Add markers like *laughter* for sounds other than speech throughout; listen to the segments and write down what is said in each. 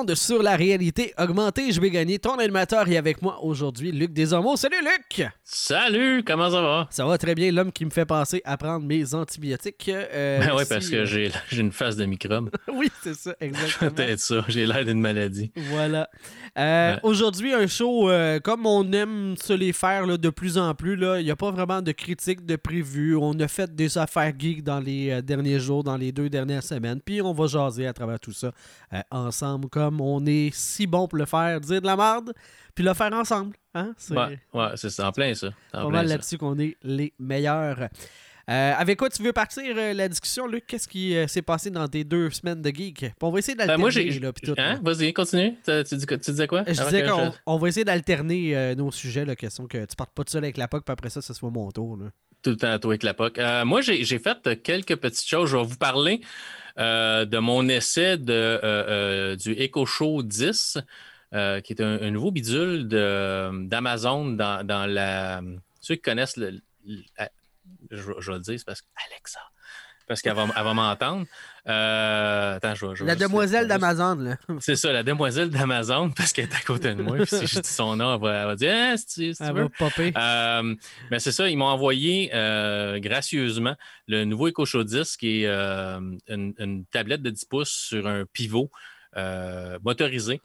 monde sur la réalité augmentée. Je vais gagner ton animateur et avec moi aujourd'hui, Luc Desormeaux. Salut Luc! Salut, comment ça va? Ça va très bien, l'homme qui me fait penser à prendre mes antibiotiques. Euh, *laughs* ben oui, parce que j'ai une face de microbe. *laughs* oui, c'est ça, exactement. *laughs* Peut-être ça, j'ai l'air d'une maladie. Voilà. Euh, aujourd'hui, un show euh, comme on aime se les faire là, de plus en plus. Il n'y a pas vraiment de critiques de prévues. On a fait des affaires geeks dans les derniers jours, dans les deux dernières semaines. Puis on va jaser à travers tout ça ensemble, comme on est si bon pour le faire, dire de la merde, puis le faire ensemble. Hein? C'est ouais, c'est en plein ça. pas mal là-dessus qu'on est les meilleurs. Euh, avec quoi tu veux partir euh, la discussion, Luc? Qu'est-ce qui euh, s'est passé dans tes deux semaines de geek? on va essayer ben, d'alterner. hein? Vas-y, continue. Tu, disais quoi? Je disais qu'on on va essayer d'alterner nos sujets, la question que tu partes pas tout seul avec la POC, puis après ça, ce soit mon tour. Tout le temps, toi avec la POC. moi, j'ai fait quelques petites choses. Je vais vous parler de mon essai de, du Echo Show 10. qui est un, nouveau bidule d'Amazon dans, dans, la. Ceux qui connaissent le, je, vais le dire, c'est parce que Alexa, parce qu'elle va, va m'entendre. Euh, attends, je, je La demoiselle d'Amazon, là. C'est ça, la demoiselle d'Amazon, *laughs* parce qu'elle est à côté de moi. si je dis son nom, elle va, dire ah, si, Elle va popper. Euh, mais c'est ça, ils m'ont envoyé euh, gracieusement le nouveau Echo Show 10, qui est une, tablette de 10 pouces sur un pivot motorisé.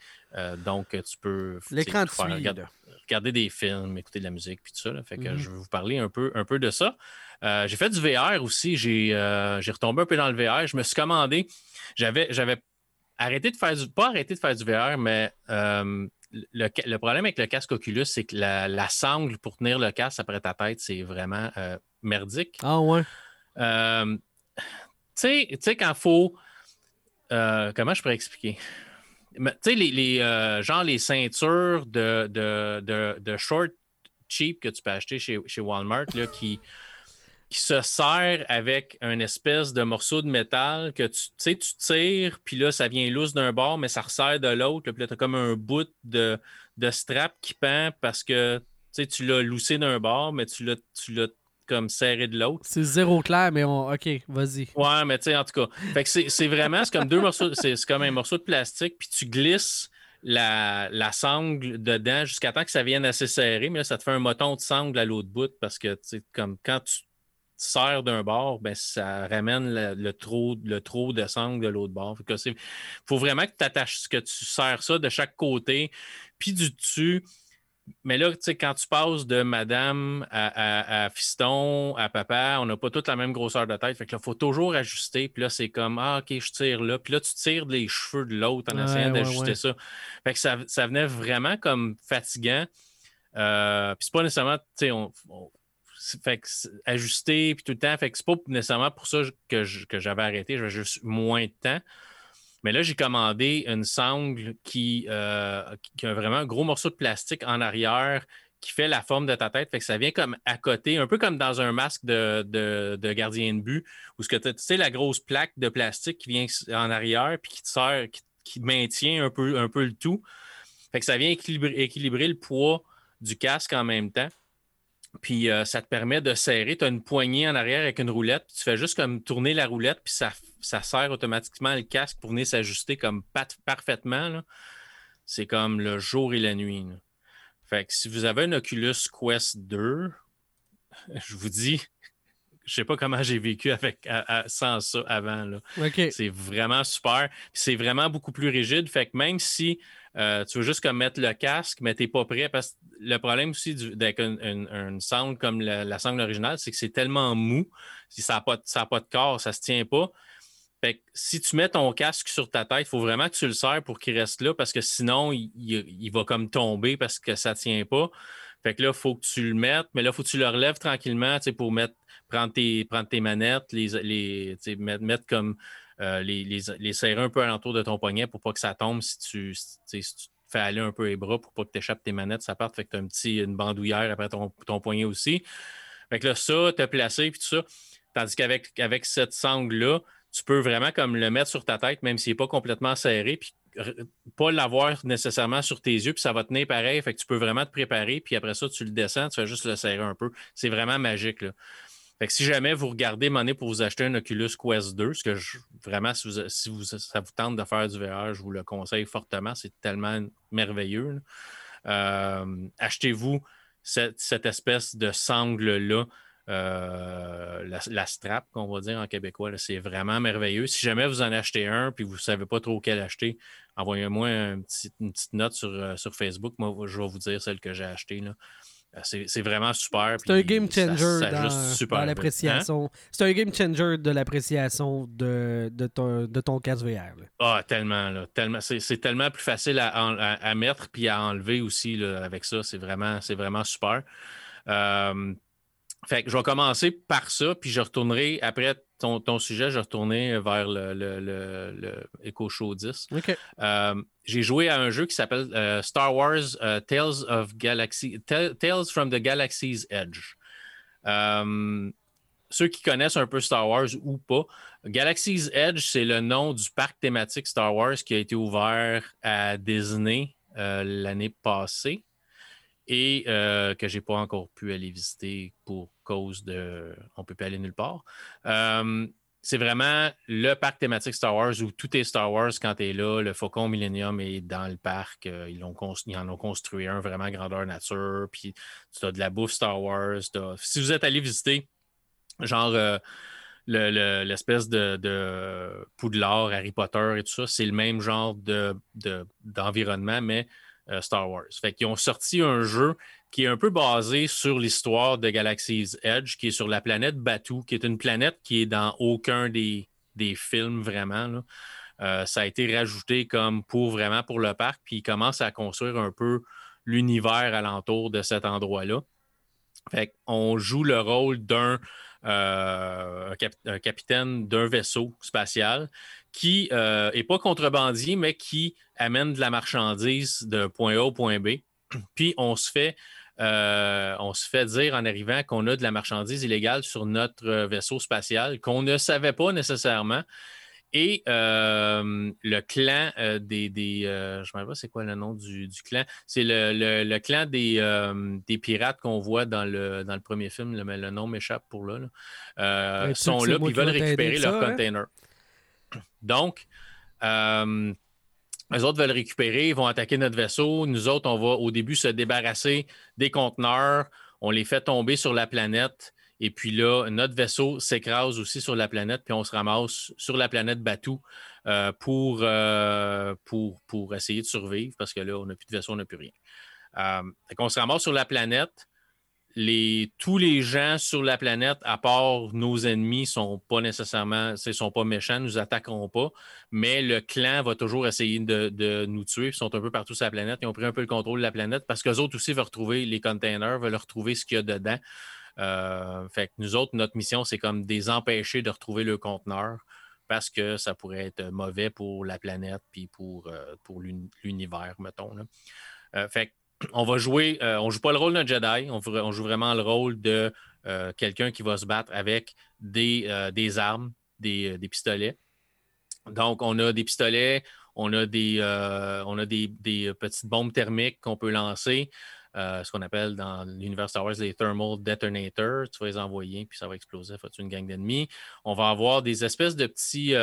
donc, tu peux. L'écran de suite regarder des films, écouter de la musique, puis tout ça. Fait que mhm. je vais vous parler un peu, un peu de ça. Euh, j'ai fait du VR aussi. Euh, j'ai retombé un peu dans le VR. Je me suis commandé. J'avais arrêté de faire du. Pas arrêté de faire du VR, mais euh, le, problème avec le casque Oculus, c'est que la, sangle pour tenir le casque après ta tête, c'est vraiment merdique. Ah ouais. tu sais, quand il faut. comment je pourrais expliquer? Tu sais, les, les genre les ceintures de, de, de, short cheap que tu peux acheter chez, chez Walmart là, qui, qui se sert avec un espèce de morceau de métal que tu sais, tu tires, puis là, ça vient loose d'un bord, mais ça resserre de l'autre. Puis là, tu as comme un bout de, de strap qui pend parce que tu l'as loussé d'un bord, mais tu l'as comme serré de l'autre. C'est zéro clair, mais on... OK, vas-y. Ouais, mais tu sais, en tout cas. Fait que c'est vraiment, c'est comme deux morceaux, c'est comme un morceau de plastique, puis tu glisses la, la sangle dedans jusqu'à temps que ça vienne assez serré, mais là, ça te fait un moton de sangle à l'autre bout parce que, tu sais, comme quand tu serres d'un bord, ben, ça ramène le, trop, le trop de sangle de l'autre bord. Il faut vraiment que tu attaches, que tu serres ça de chaque côté, puis du dessus mais là, tu sais, quand tu passes de madame à, fiston, à papa, on n'a pas toute la même grosseur de tête. Fait que là, il faut toujours ajuster. Puis là, c'est comme, ah, OK, je tire là. Puis là, tu tires les cheveux de l'autre en essayant d'ajuster ça. Fait que ça, venait vraiment comme fatigant. Euh, puis c'est pas nécessairement, tu sais, on, fait que ajuster, puis tout le temps. Fait que c'est pas nécessairement pour ça que, j'avais arrêté. J'avais juste moins de temps. Mais là, j'ai commandé une sangle qui, euh, qui, a vraiment un gros morceau de plastique en arrière qui fait la forme de ta tête. Fait que ça vient comme à côté, un peu comme dans un masque de, gardien de but, où ce que tu sais, la grosse plaque de plastique qui vient en arrière puis qui te sert, qui, maintient un peu, un peu le tout. Fait que ça vient équilibrer, le poids du casque en même temps. Puis euh, ça te permet de serrer. Tu as une poignée en arrière avec une roulette. Puis tu fais juste comme tourner la roulette, puis ça sert automatiquement le casque pour venir s'ajuster comme parfaitement. C'est comme le jour et la nuit. Fait que si vous avez un Oculus Quest 2, *laughs* je vous dis, je sais pas comment j'ai vécu avec sans ça avant. C'est vraiment super. C'est vraiment beaucoup plus rigide. Fait que même si euh, tu veux juste comme mettre le casque, mais tu n'es pas prêt, parce que le problème aussi avec une, sangle comme la, sangle originale, c'est que c'est tellement mou. Si ça n'a pas, pas de corps, ça ne se tient pas si tu mets ton casque sur ta tête, il faut vraiment que tu le serres pour qu'il reste là parce que sinon, il, va comme tomber parce que ça ne tient pas. Fait que là, il faut que tu le mettes, mais là, il faut que tu le relèves tranquillement pour mettre, prendre, tes, manettes, les, mettre, comme euh, les, serrer un peu alentour de ton poignet pour pas que ça tombe si tu, fais aller un peu les bras pour pas que tu échappes tes manettes, ça parte. Fait que tu as un petit, une bandoulière après ton, poignet aussi. Fait que là, ça, tu as placé, puis tout ça. Tandis qu'avec avec cette sangle-là, tu peux vraiment comme le mettre sur ta tête, même s'il n'est pas complètement serré, puis pas l'avoir nécessairement sur tes yeux, puis ça va tenir pareil. Fait que tu peux vraiment te préparer, puis après ça, tu le descends, tu vas juste le serrer un peu. C'est vraiment magique. Là. Si jamais vous regardez monnaie pour vous acheter un Oculus Quest 2, ce que je, vraiment, si, vous, ça vous tente de faire du VR, je vous le conseille fortement. C'est tellement merveilleux. Euh, achetez-vous cette, espèce de sangle-là. Euh, la, strap, qu'on va dire en québécois, c'est vraiment merveilleux. Si jamais vous en achetez un puis vous ne savez pas trop quel acheter, envoyez-moi une petite note sur, euh, sur Facebook. Moi, je vais vous dire celle que j'ai achetée. Là. Euh, c'est vraiment super. C'est un game changer dans, l'appréciation. Hein? C'est un game changer de l'appréciation de, de, ton, de ton casque VR. Ah, tellement. Là, tellement c'est tellement plus facile à, à, mettre puis à enlever aussi là, avec ça. C'est vraiment, vraiment super. Euh, fait que je vais commencer par ça, puis je retournerai après ton, ton sujet, je retournerai vers le, le, le, Echo Show 10. Euh, j'ai joué à un jeu qui s'appelle euh, Star Wars euh, Tales of Galaxy Tales from the Galaxy's Edge. ceux qui connaissent un peu Star Wars ou pas, Galaxy's Edge, c'est le nom du parc thématique Star Wars qui a été ouvert à Disney l'année passée et que je n'ai pas encore pu aller visiter pour cause de on peut pas aller nulle part. Euh, c'est vraiment le parc thématique Star Wars où tout est Star Wars quand tu es là. Le Faucon Millennium est dans le parc. Euh, ils, ont en ont construit un vraiment grandeur nature. Puis tu as de la bouffe Star Wars. Si vous êtes allé visiter, genre euh, l'espèce de, de, Poudlard, Harry Potter et tout ça, c'est le même genre d'environnement, mais Star Wars. Fait qu'ils ont sorti un jeu qui est un peu basé sur l'histoire de Galaxy's Edge, qui est sur la planète Batu, qui est une planète qui est dans aucun des, films vraiment. Euh, ça a été rajouté comme pour vraiment pour le parc, puis il commence à construire un peu l'univers alentour de cet endroit-là. Fait on joue le rôle d'un euh, capitaine d'un vaisseau spatial qui n'est euh, pas contrebandier, mais qui amène de la marchandise d'un point A au point B. *clears throat* Puis on se fait euh, on se fait dire en arrivant qu'on a de la marchandise illégale sur notre euh, vaisseau spatial qu'on ne savait pas nécessairement. Et euh, le clan des. je ne sais pas c'est quoi le nom du, clan. C'est le, clan des, des pirates qu'on voit dans le, dans le premier film, mais le nom m'échappe pour là. Sont là et ils veulent récupérer leur hein? container. Donc, les autres veulent récupérer, ils vont attaquer notre vaisseau. Nous autres, on va au début se débarrasser des conteneurs. On les fait tomber sur la planète. Et puis là, notre vaisseau s'écrase aussi sur la planète, puis on se ramasse sur la planète Batou euh, pour, euh, pour essayer de survivre, parce que là, on n'a plus de vaisseau, on n'a plus rien. Euh, on se ramasse sur la planète tous les gens sur la planète, à part nos ennemis, sont pas nécessairement, sont pas méchants, nous attaqueront pas, mais le clan va toujours essayer de, nous tuer. Ils sont un peu partout sur la planète. Ils ont pris un peu le contrôle de la planète parce qu'eux autres aussi veulent retrouver les containers, veulent retrouver ce qu'il y a dedans. Euh, fait que nous autres, notre mission, c'est comme des empêcher de retrouver le conteneur parce que ça pourrait être mauvais pour la planète puis pour, euh, l'univers, mettons. Euh, fait on va jouer, euh, joue pas le rôle d'un Jedi, on, joue vraiment le rôle de euh, quelqu'un qui va se battre avec des, euh, armes, des, pistolets. Donc, on a des pistolets, on a des, on a des, petites bombes thermiques qu'on peut lancer. ce qu'on appelle dans l'univers Star Wars les thermal detonators. Tu vas les envoyer, puis ça va exploser, faut une gang d'ennemis. On va avoir des espèces de petits,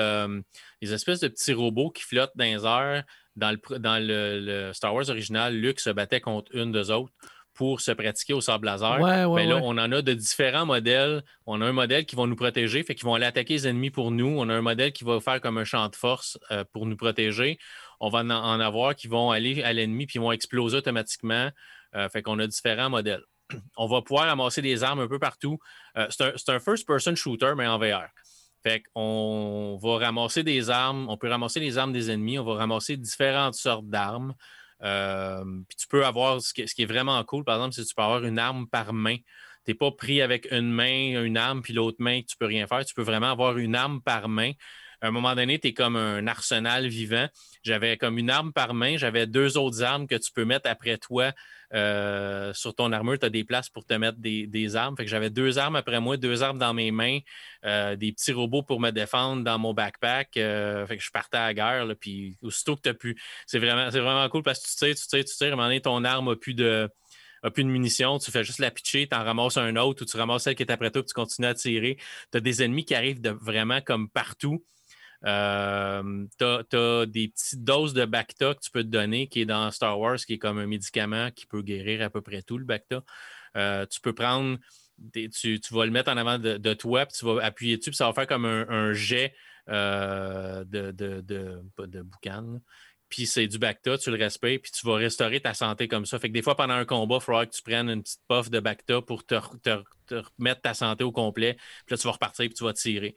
des espèces de petits robots qui flottent dans les airs dans le, Star Wars original, Luke se battait contre une des autres pour se pratiquer au sable laser. mais là, on en a de différents modèles. On a un modèle qui va nous protéger, fait qu'ils vont aller attaquer les ennemis pour nous. On a un modèle qui va faire comme un champ de force euh, pour nous protéger. On va en avoir qui vont aller à l'ennemi puis vont exploser automatiquement. Euh, fait qu'on a différents modèles. *clears throat* On va pouvoir amasser des armes un peu partout. Euh, c'est un, un first-person shooter, mais en VR. Fait qu'on va ramasser des armes, on peut ramasser les armes des ennemis, on va ramasser différentes sortes d'armes. Euh, puis tu peux avoir ce qui, est vraiment cool, par exemple, c'est que tu peux avoir une arme par main. Tu n'es pas pris avec une main, une arme, puis l'autre main, tu peux rien faire. Tu peux vraiment avoir une arme par main. À un moment donné, tu es comme un arsenal vivant. J'avais comme une arme par main, j'avais deux autres armes que tu peux mettre après toi euh, sur ton armure, tu as des places pour te mettre des, armes. Fait que j'avais deux armes après moi, deux armes dans mes mains, euh, des petits robots pour me défendre dans mon backpack. Euh, fait que je partais à la guerre. puis aussitôt que tu as pu. C'est vraiment, vraiment cool parce que tu sais, tu sais, tu sais, à un moment donné, ton arme n'a plus de munitions, tu fais juste la pitcher, tu en ramasses un autre ou tu ramasses celle qui est après toi, puis tu continues à tirer. Tu as des ennemis qui arrivent de vraiment comme partout. Euh, tu as, des petites doses de Bacta que tu peux te donner, qui est dans Star Wars, qui est comme un médicament qui peut guérir à peu près tout le Bacta. Euh, tu peux prendre, tu, vas le mettre en avant de, toi, puis tu vas appuyer dessus, puis ça va faire comme un, jet euh, de, de, de, boucan. Puis c'est du Bacta, tu le respectes, puis tu vas restaurer ta santé comme ça. Fait que des fois, pendant un combat, il faudra que tu prennes une petite puff de Bacta pour te, remettre ta santé au complet. Puis là, tu vas repartir, puis tu vas tirer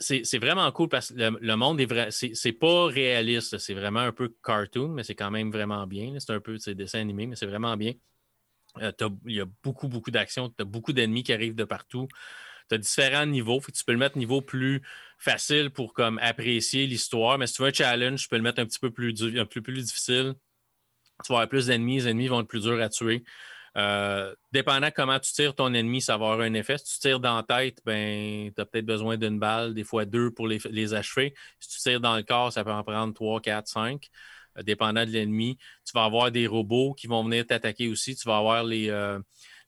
c'est vraiment cool parce que le, monde est vrai. C'est pas réaliste. C'est vraiment un peu cartoon, mais c'est quand même vraiment bien. C'est un peu dessin animé, mais c'est vraiment bien. Euh, il y a beaucoup, beaucoup d'actions. Tu as beaucoup d'ennemis qui arrivent de partout. Tu as différents niveaux. tu peux le mettre niveau plus facile pour comme apprécier l'histoire. Mais si tu veux un challenge, tu peux le mettre un petit peu plus, un peu plus difficile. Tu vas avoir plus d'ennemis. Les ennemis vont être plus durs à tuer. Euh, dépendant comment tu tires ton ennemi, ça va avoir un effet. Si tu tires dans la tête, ben, tu as peut-être besoin d'une balle, des fois deux pour les, achever. Si tu tires dans le corps, ça peut en prendre trois, quatre, cinq, euh, dépendant de l'ennemi. Tu vas avoir des robots qui vont venir t'attaquer aussi. Tu vas avoir les, euh,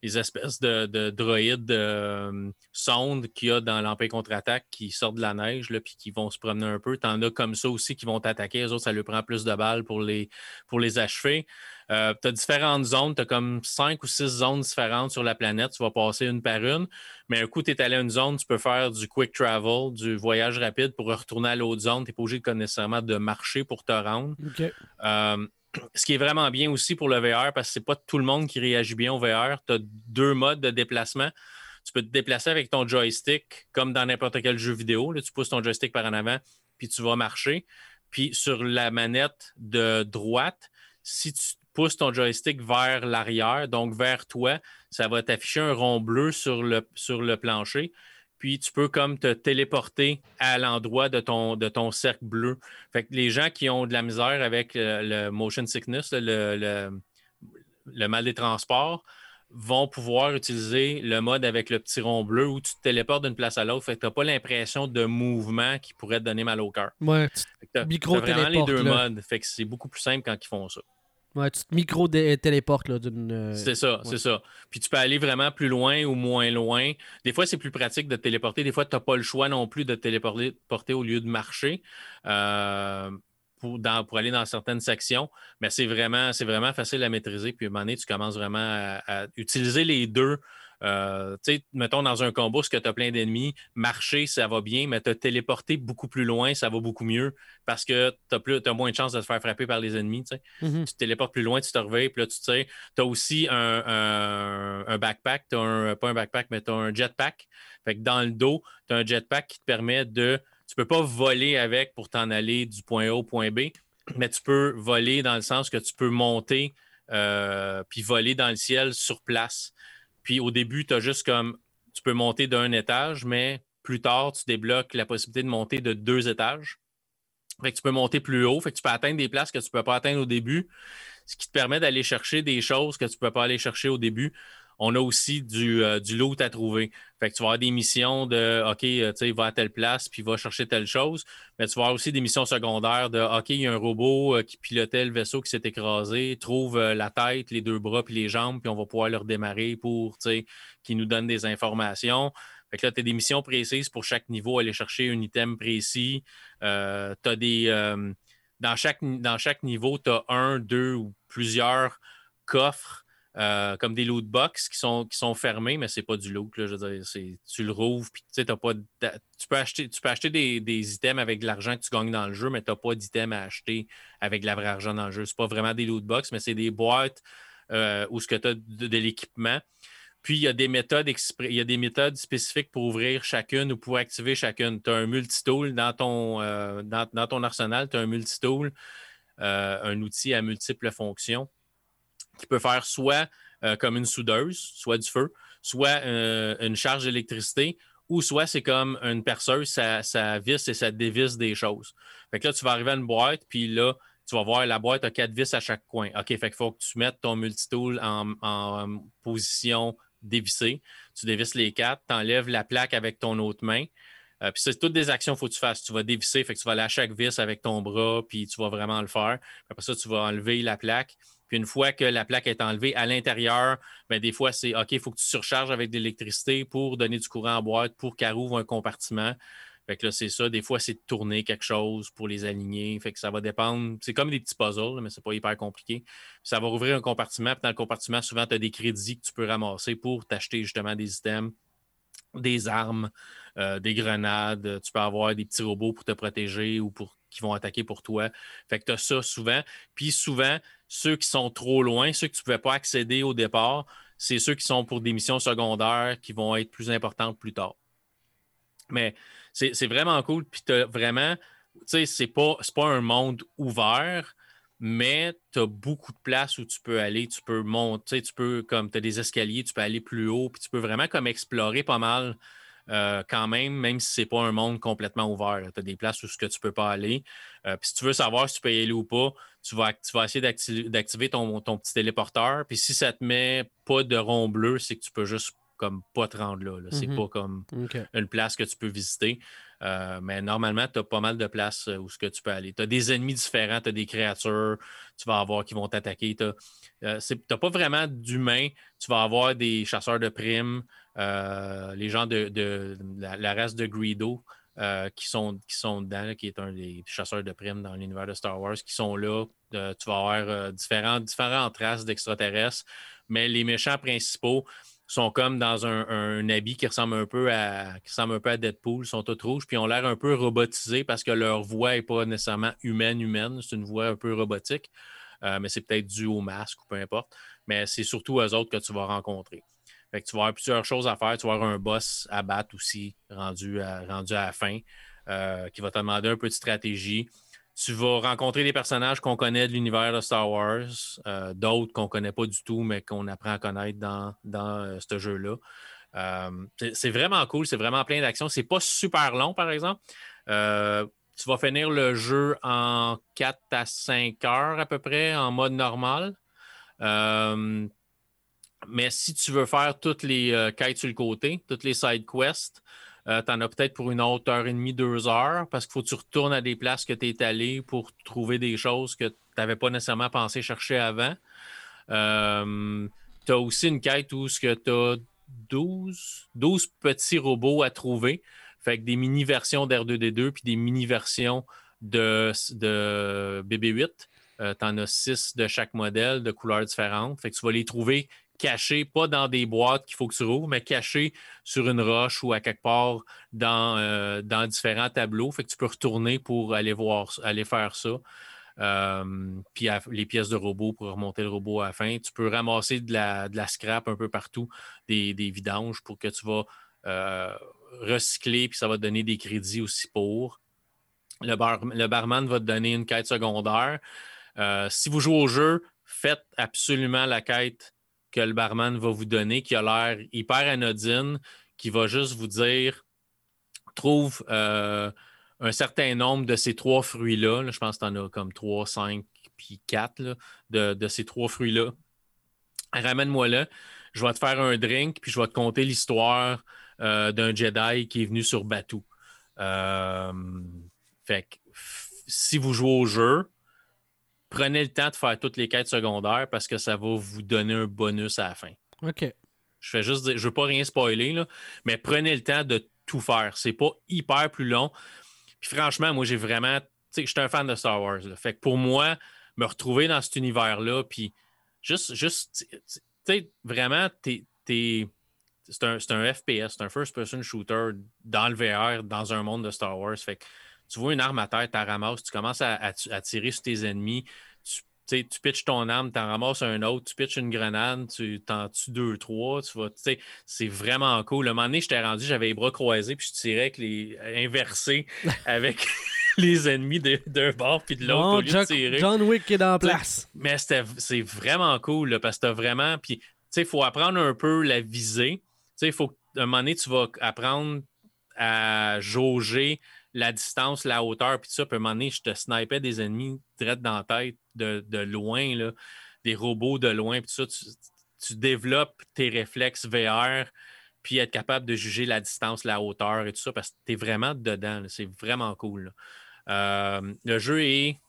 les espèces de, droïdes de sondes qu'il y a dans l'Empire contre-attaque qui sortent de la neige là, puis qui vont se promener un peu. Tu en as comme ça aussi qui vont t'attaquer. Les autres, ça lui prend plus de balles pour les, pour les achever. Euh, tu as différentes zones, tu as comme cinq ou six zones différentes sur la planète. Tu vas passer une par une. Mais un coup, tu es allé à une zone, tu peux faire du quick travel, du voyage rapide pour retourner à l'autre zone. Tu n'es pas obligé de nécessairement de marcher pour te rendre. Euh, *clears throat* ce qui est vraiment bien aussi pour le VR, parce que c'est pas tout le monde qui réagit bien au VR. Tu as deux modes de déplacement. Tu peux te déplacer avec ton joystick, comme dans n'importe quel jeu vidéo. Là, tu pousses ton joystick par en avant, puis tu vas marcher. Puis sur la manette de droite, si tu pousse ton joystick vers l'arrière, donc vers toi, ça va t'afficher un rond bleu sur le, sur le plancher. Puis tu peux comme te téléporter à l'endroit de ton, de ton cercle bleu. Fait que les gens qui ont de la misère avec le, motion sickness, le, le, mal des transports, vont pouvoir utiliser le mode avec le petit rond bleu où tu te téléportes d'une place à l'autre. Fait que tu n'as pas l'impression de mouvement qui pourrait te donner mal au cœur. Ouais, micro vraiment les deux modes. Fait que c'est beaucoup plus simple quand ils font ça. Ouais, tu te micro-téléportes d'une. Euh, c'est ça, c'est ça. Puis tu peux aller vraiment plus loin ou moins loin. Des fois, c'est plus pratique de téléporter. Des fois, tu n'as pas le choix non plus de téléporter au lieu de marcher euh, pour, pour, aller dans certaines sections. Mais c'est vraiment, vraiment facile à maîtriser. Puis à un moment donné, tu commences vraiment à utiliser les deux euh, tu sais, mettons dans un combo, ce que tu as plein d'ennemis, marcher, ça va bien, mais te téléporter beaucoup plus loin, ça va beaucoup mieux parce que tu as, as, moins de chances de te faire frapper par les ennemis. Mm-hmm. Tu te téléportes plus loin, tu te réveilles, puis là, tu sais, tu as aussi un, backpack, un, pas un backpack, mais tu as un jetpack. Fait que dans le dos, tu as un jetpack qui te permet de. Tu peux pas voler avec pour t'en aller du point A au point B, mais tu peux voler dans le sens que tu peux monter euh, puis voler dans le ciel sur place. Puis au début, tu as juste comme tu peux monter d'un étage, mais plus tard, tu débloques la possibilité de monter de deux étages. Fait que tu peux monter plus haut, fait que tu peux atteindre des places que tu ne peux pas atteindre au début, ce qui te permet d'aller chercher des choses que tu ne peux pas aller chercher au début on a aussi du, euh, du loot à trouver. Fait tu vas avoir des missions de OK, euh, tu sais, va à telle place, puis va chercher telle chose. Mais tu vas avoir aussi des missions secondaires de OK, il y a un robot euh, qui pilotait le vaisseau qui s'est écrasé, trouve la tête, les deux bras, puis les jambes, puis on va pouvoir le redémarrer pour, tu qu'il nous donne des informations. Fait que là, tu as des missions précises pour chaque niveau, aller chercher un item précis. tu des. dans, chaque, dans chaque niveau, tu as un, deux ou plusieurs coffres euh, comme des loot box qui sont, qui sont fermés, mais c'est pas du loot. je veux dire, tu le rouvres, puis tu peux acheter, tu peux acheter des, items avec de l'argent que tu gagnes dans le jeu, mais tu n'as pas d'items à acheter avec de la vraie argent dans le jeu. C'est pas vraiment des loot box, mais c'est des boîtes euh, où ce que tu as de, l'équipement. Puis il y a des méthodes il y a des méthodes spécifiques pour ouvrir chacune ou pour activer chacune. Tu as un multitool dans ton, euh, dans, dans, ton arsenal, tu as un multitool, un outil à multiples fonctions qui peut faire soit euh, comme une soudeuse, soit du feu, soit euh, une charge d'électricité, ou soit c'est comme une perceuse, ça, visse et ça dévisse des choses. Fait que là, tu vas arriver à une boîte, puis là, tu vas voir la boîte a quatre vis à chaque coin. OK, fait qu'il faut que tu mettes ton multitool en, en position dévissée. Tu dévisses les quatre, tu enlèves la plaque avec ton autre main. Euh, puis c'est toutes des actions qu'il faut que tu fasses. Tu vas dévisser, fait que tu vas aller à chaque vis avec ton bras, puis tu vas vraiment le faire. après ça, tu vas enlever la plaque, Une fois que la plaque est enlevée à l'intérieur, ben, des fois, c'est OK, il faut que tu surcharges avec de l'électricité pour donner du courant en boîte, pour qu'elle ouvre un compartiment. Fait que là, c'est ça. Des fois, c'est de tourner quelque chose pour les aligner. Fait que ça va dépendre. C'est comme des petits puzzles, mais c'est pas hyper compliqué. ça va ouvrir un compartiment. Dans le compartiment, souvent, tu as des crédits que tu peux ramasser pour t'acheter justement des items, des armes, euh, des grenades. Tu peux avoir des petits robots pour te protéger ou pour qui vont attaquer pour toi. Fait que tu as ça souvent. Puis souvent, ceux qui sont trop loin, ceux que tu ne pouvais pas accéder au départ, c'est ceux qui sont pour des missions secondaires qui vont être plus importantes plus tard. Mais c'est vraiment cool. Puis tu vraiment, tu sais, c'est pas, pas un monde ouvert, mais tu as beaucoup de places où tu peux aller, tu peux monter, tu peux, comme tu as des escaliers, tu peux aller plus haut, puis tu peux vraiment comme explorer pas mal. Euh, quand même, même si ce n'est pas un monde complètement ouvert. Tu as des places où ce que tu ne peux pas aller. Euh, puis si tu veux savoir si tu peux y aller ou pas, tu vas, tu vas essayer d'activer ton, ton, petit téléporteur. Puis si ça ne te met pas de rond bleu, c'est que tu peux juste comme pas te rendre là. C'est mhm. pas comme une place que tu peux visiter. Euh, mais normalement, tu as pas mal de places euh, où ce que tu peux aller. Tu as des ennemis différents, tu as des créatures, tu vas avoir qui vont t'attaquer. Tu n'as euh, pas vraiment d'humains. Tu vas avoir des chasseurs de primes, les gens de, la, race de Greedo. qui, sont, qui sont dedans, qui est un des chasseurs de primes dans l'univers de Star Wars, qui sont là. tu vas avoir différentes, différentes races d'extraterrestres, mais les méchants principaux, sont comme dans un, habit qui ressemble un peu à qui ressemble Deadpool, sont tous rouges, puis ont l'air un peu robotisés parce que leur voix n'est pas nécessairement humaine humaine, c'est une voix un peu robotique, euh, mais c'est peut-être dû au masque ou peu importe. Mais c'est surtout eux autres que tu vas rencontrer. Que tu vas avoir plusieurs choses à faire. Tu vas avoir un boss à battre aussi, rendu à, rendu à la fin, euh, qui va te demander un peu de stratégie. Tu vas rencontrer des personnages qu'on connaît de l'univers de Star Wars, euh, d'autres qu'on ne connaît pas du tout, mais qu'on apprend à connaître dans, euh, ce jeu-là. Euh, c'est vraiment cool, c'est vraiment plein d'actions. C'est pas super long, par exemple. tu vas finir le jeu en 4 à 5 heures à peu près, en mode normal. mais si tu veux faire toutes les quêtes sur le côté, toutes les side quests, euh, tu en as peut-être pour une autre heure et demie, deux heures, parce qu'il faut que tu retournes à des places que tu es allé pour trouver des choses que tu n'avais pas nécessairement pensé chercher avant. Euh, tu as aussi une quête où tu as 12, 12 petits robots à trouver. Fait que des mini-versions d'R2D2 puis des mini-versions de, de BB8. tu en as six de chaque modèle de couleurs différentes. Fait que tu vas les trouver caché, pas dans des boîtes qu'il faut que tu rouvres, mais caché sur une roche ou à quelque part dans, euh, dans différents tableaux. Fait que tu peux retourner pour aller voir, aller faire ça. Euh, puis les pièces de robot pour remonter le robot à la fin. Tu peux ramasser de la, de la scrap un peu partout, des, vidanges pour que tu vas euh, recycler, puis ça va te donner des crédits aussi pour. Le, le barman va te donner une quête secondaire. si vous jouez au jeu, faites absolument la quête que le barman va vous donner qui a l'air hyper anodine, qui va juste vous dire trouve euh, un certain nombre de ces trois fruits-là. je pense que tu en as comme trois, cinq, puis quatre de, ces trois fruits-là. Ramène-moi là. Je vais te faire un drink, puis je vais te conter l'histoire euh, d'un Jedi qui est venu sur Batuu. Euh, fait que si vous jouez au jeu, prenez le temps de faire toutes les quêtes secondaires parce que ça va vous donner un bonus à la fin. OK. Je fais juste dire, je veux pas rien spoiler, là, mais prenez le temps de tout faire. C'est pas hyper plus long. Puis franchement, moi, j'ai vraiment. Tu sais, je suis un fan de Star Wars. Fait que pour moi, me retrouver dans cet univers-là, puis juste, juste, tu sais, vraiment, t'es. c'est un, un, FPS, c'est un first-person shooter dans le VR, dans un monde de Star Wars. Fait que tu vois une arme à terre, tu la ramasses, tu commences à, tirer sur tes ennemis, tu, tu pitches ton arme, tu en ramasses un autre, tu pitches une grenade, tu t'en tues deux, trois, tu vas, c'est vraiment cool. Le moment donné, j'étais rendu, j'avais les bras croisés, puis je tirais avec les inversés *laughs* avec les ennemis d'un bord puis de l'autre John Wick est dans la place. Mais c'est vraiment cool, parce que t'as vraiment, puis il faut apprendre un peu la visée. Il faut, un moment donné, tu vas apprendre à jauger la distance, la hauteur, puis ça, puis à un moment donné, je te snipais des ennemis direct dans la tête de, loin, là, des robots de loin, puis ça, tu, développes tes réflexes VR, puis être capable de juger la distance, la hauteur et tout ça, parce que tu es vraiment dedans. C'est vraiment cool. Euh, le jeu est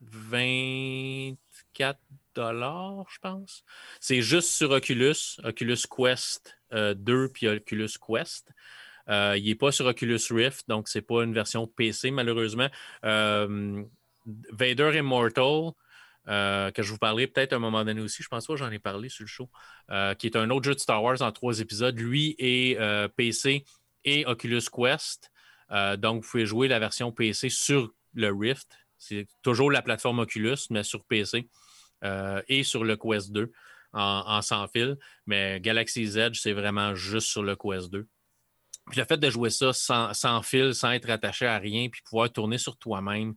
20, 4 je pense. C'est juste sur Oculus, Oculus Quest 2 puis Oculus Quest. Il n'est pas sur Oculus Rift, donc c'est pas une version PC malheureusement. Vader Immortal, euh, que je vous parlerai peut-être à un moment donné aussi. Je pense pas que j'en ai parlé sur le show, euh, qui est un autre jeu de Star Wars en trois épisodes. Lui est euh, PC et Oculus Quest. donc, vous pouvez jouer la version PC sur le Rift. C'est toujours la plateforme Oculus, mais sur PC et sur le Quest 2 en, sans fil. Mais Galaxy's Edge, c'est vraiment juste sur le Quest 2. Puis le fait de jouer ça sans, sans fil, sans être attaché à rien, puis pouvoir tourner sur toi-même,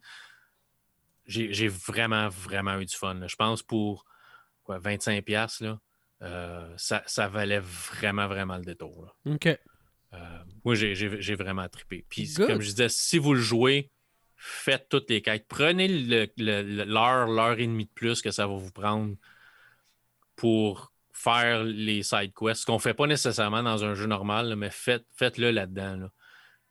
j'ai vraiment, vraiment eu du fun. Je pense pour quoi, 25$, là, euh, ça, valait vraiment, vraiment le détour. OK. Euh, moi, j'ai vraiment trippé. Puis, comme je disais, si vous le jouez, faites toutes les quêtes. Prenez l'heure, l'heure et demie de plus que ça va vous prendre pour faire les side quests, ce qu'on ne fait pas nécessairement dans un jeu normal, mais faites, faites-le là-dedans. Là.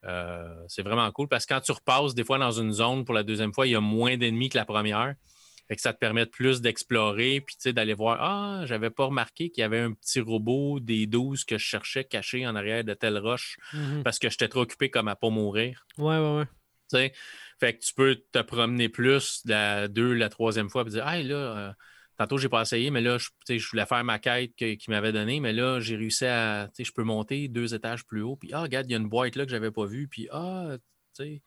Euh, c'est vraiment cool parce que quand tu repasses des fois dans une zone pour la deuxième fois, il y a moins d'ennemis que la première. et que ça te permet plus d'explorer, puis d'aller voir Ah, j'avais pas remarqué qu'il y avait un petit robot des 12 que je cherchais caché en arrière de telle roche mhm. parce que j'étais trop occupé comme à pas mourir. Ouais, ouais, ouais. fait que tu peux te promener plus la deux, la troisième fois et dire Ah, là, euh, Tantôt, je n'ai pas essayé, mais là, je, je voulais faire ma quête qu'il m'avait donnée, mais là, j'ai réussi à. Je peux monter deux étages plus haut. Puis, ah, regarde, il y a une boîte là que je n'avais pas vue. Puis, ah, tu sais,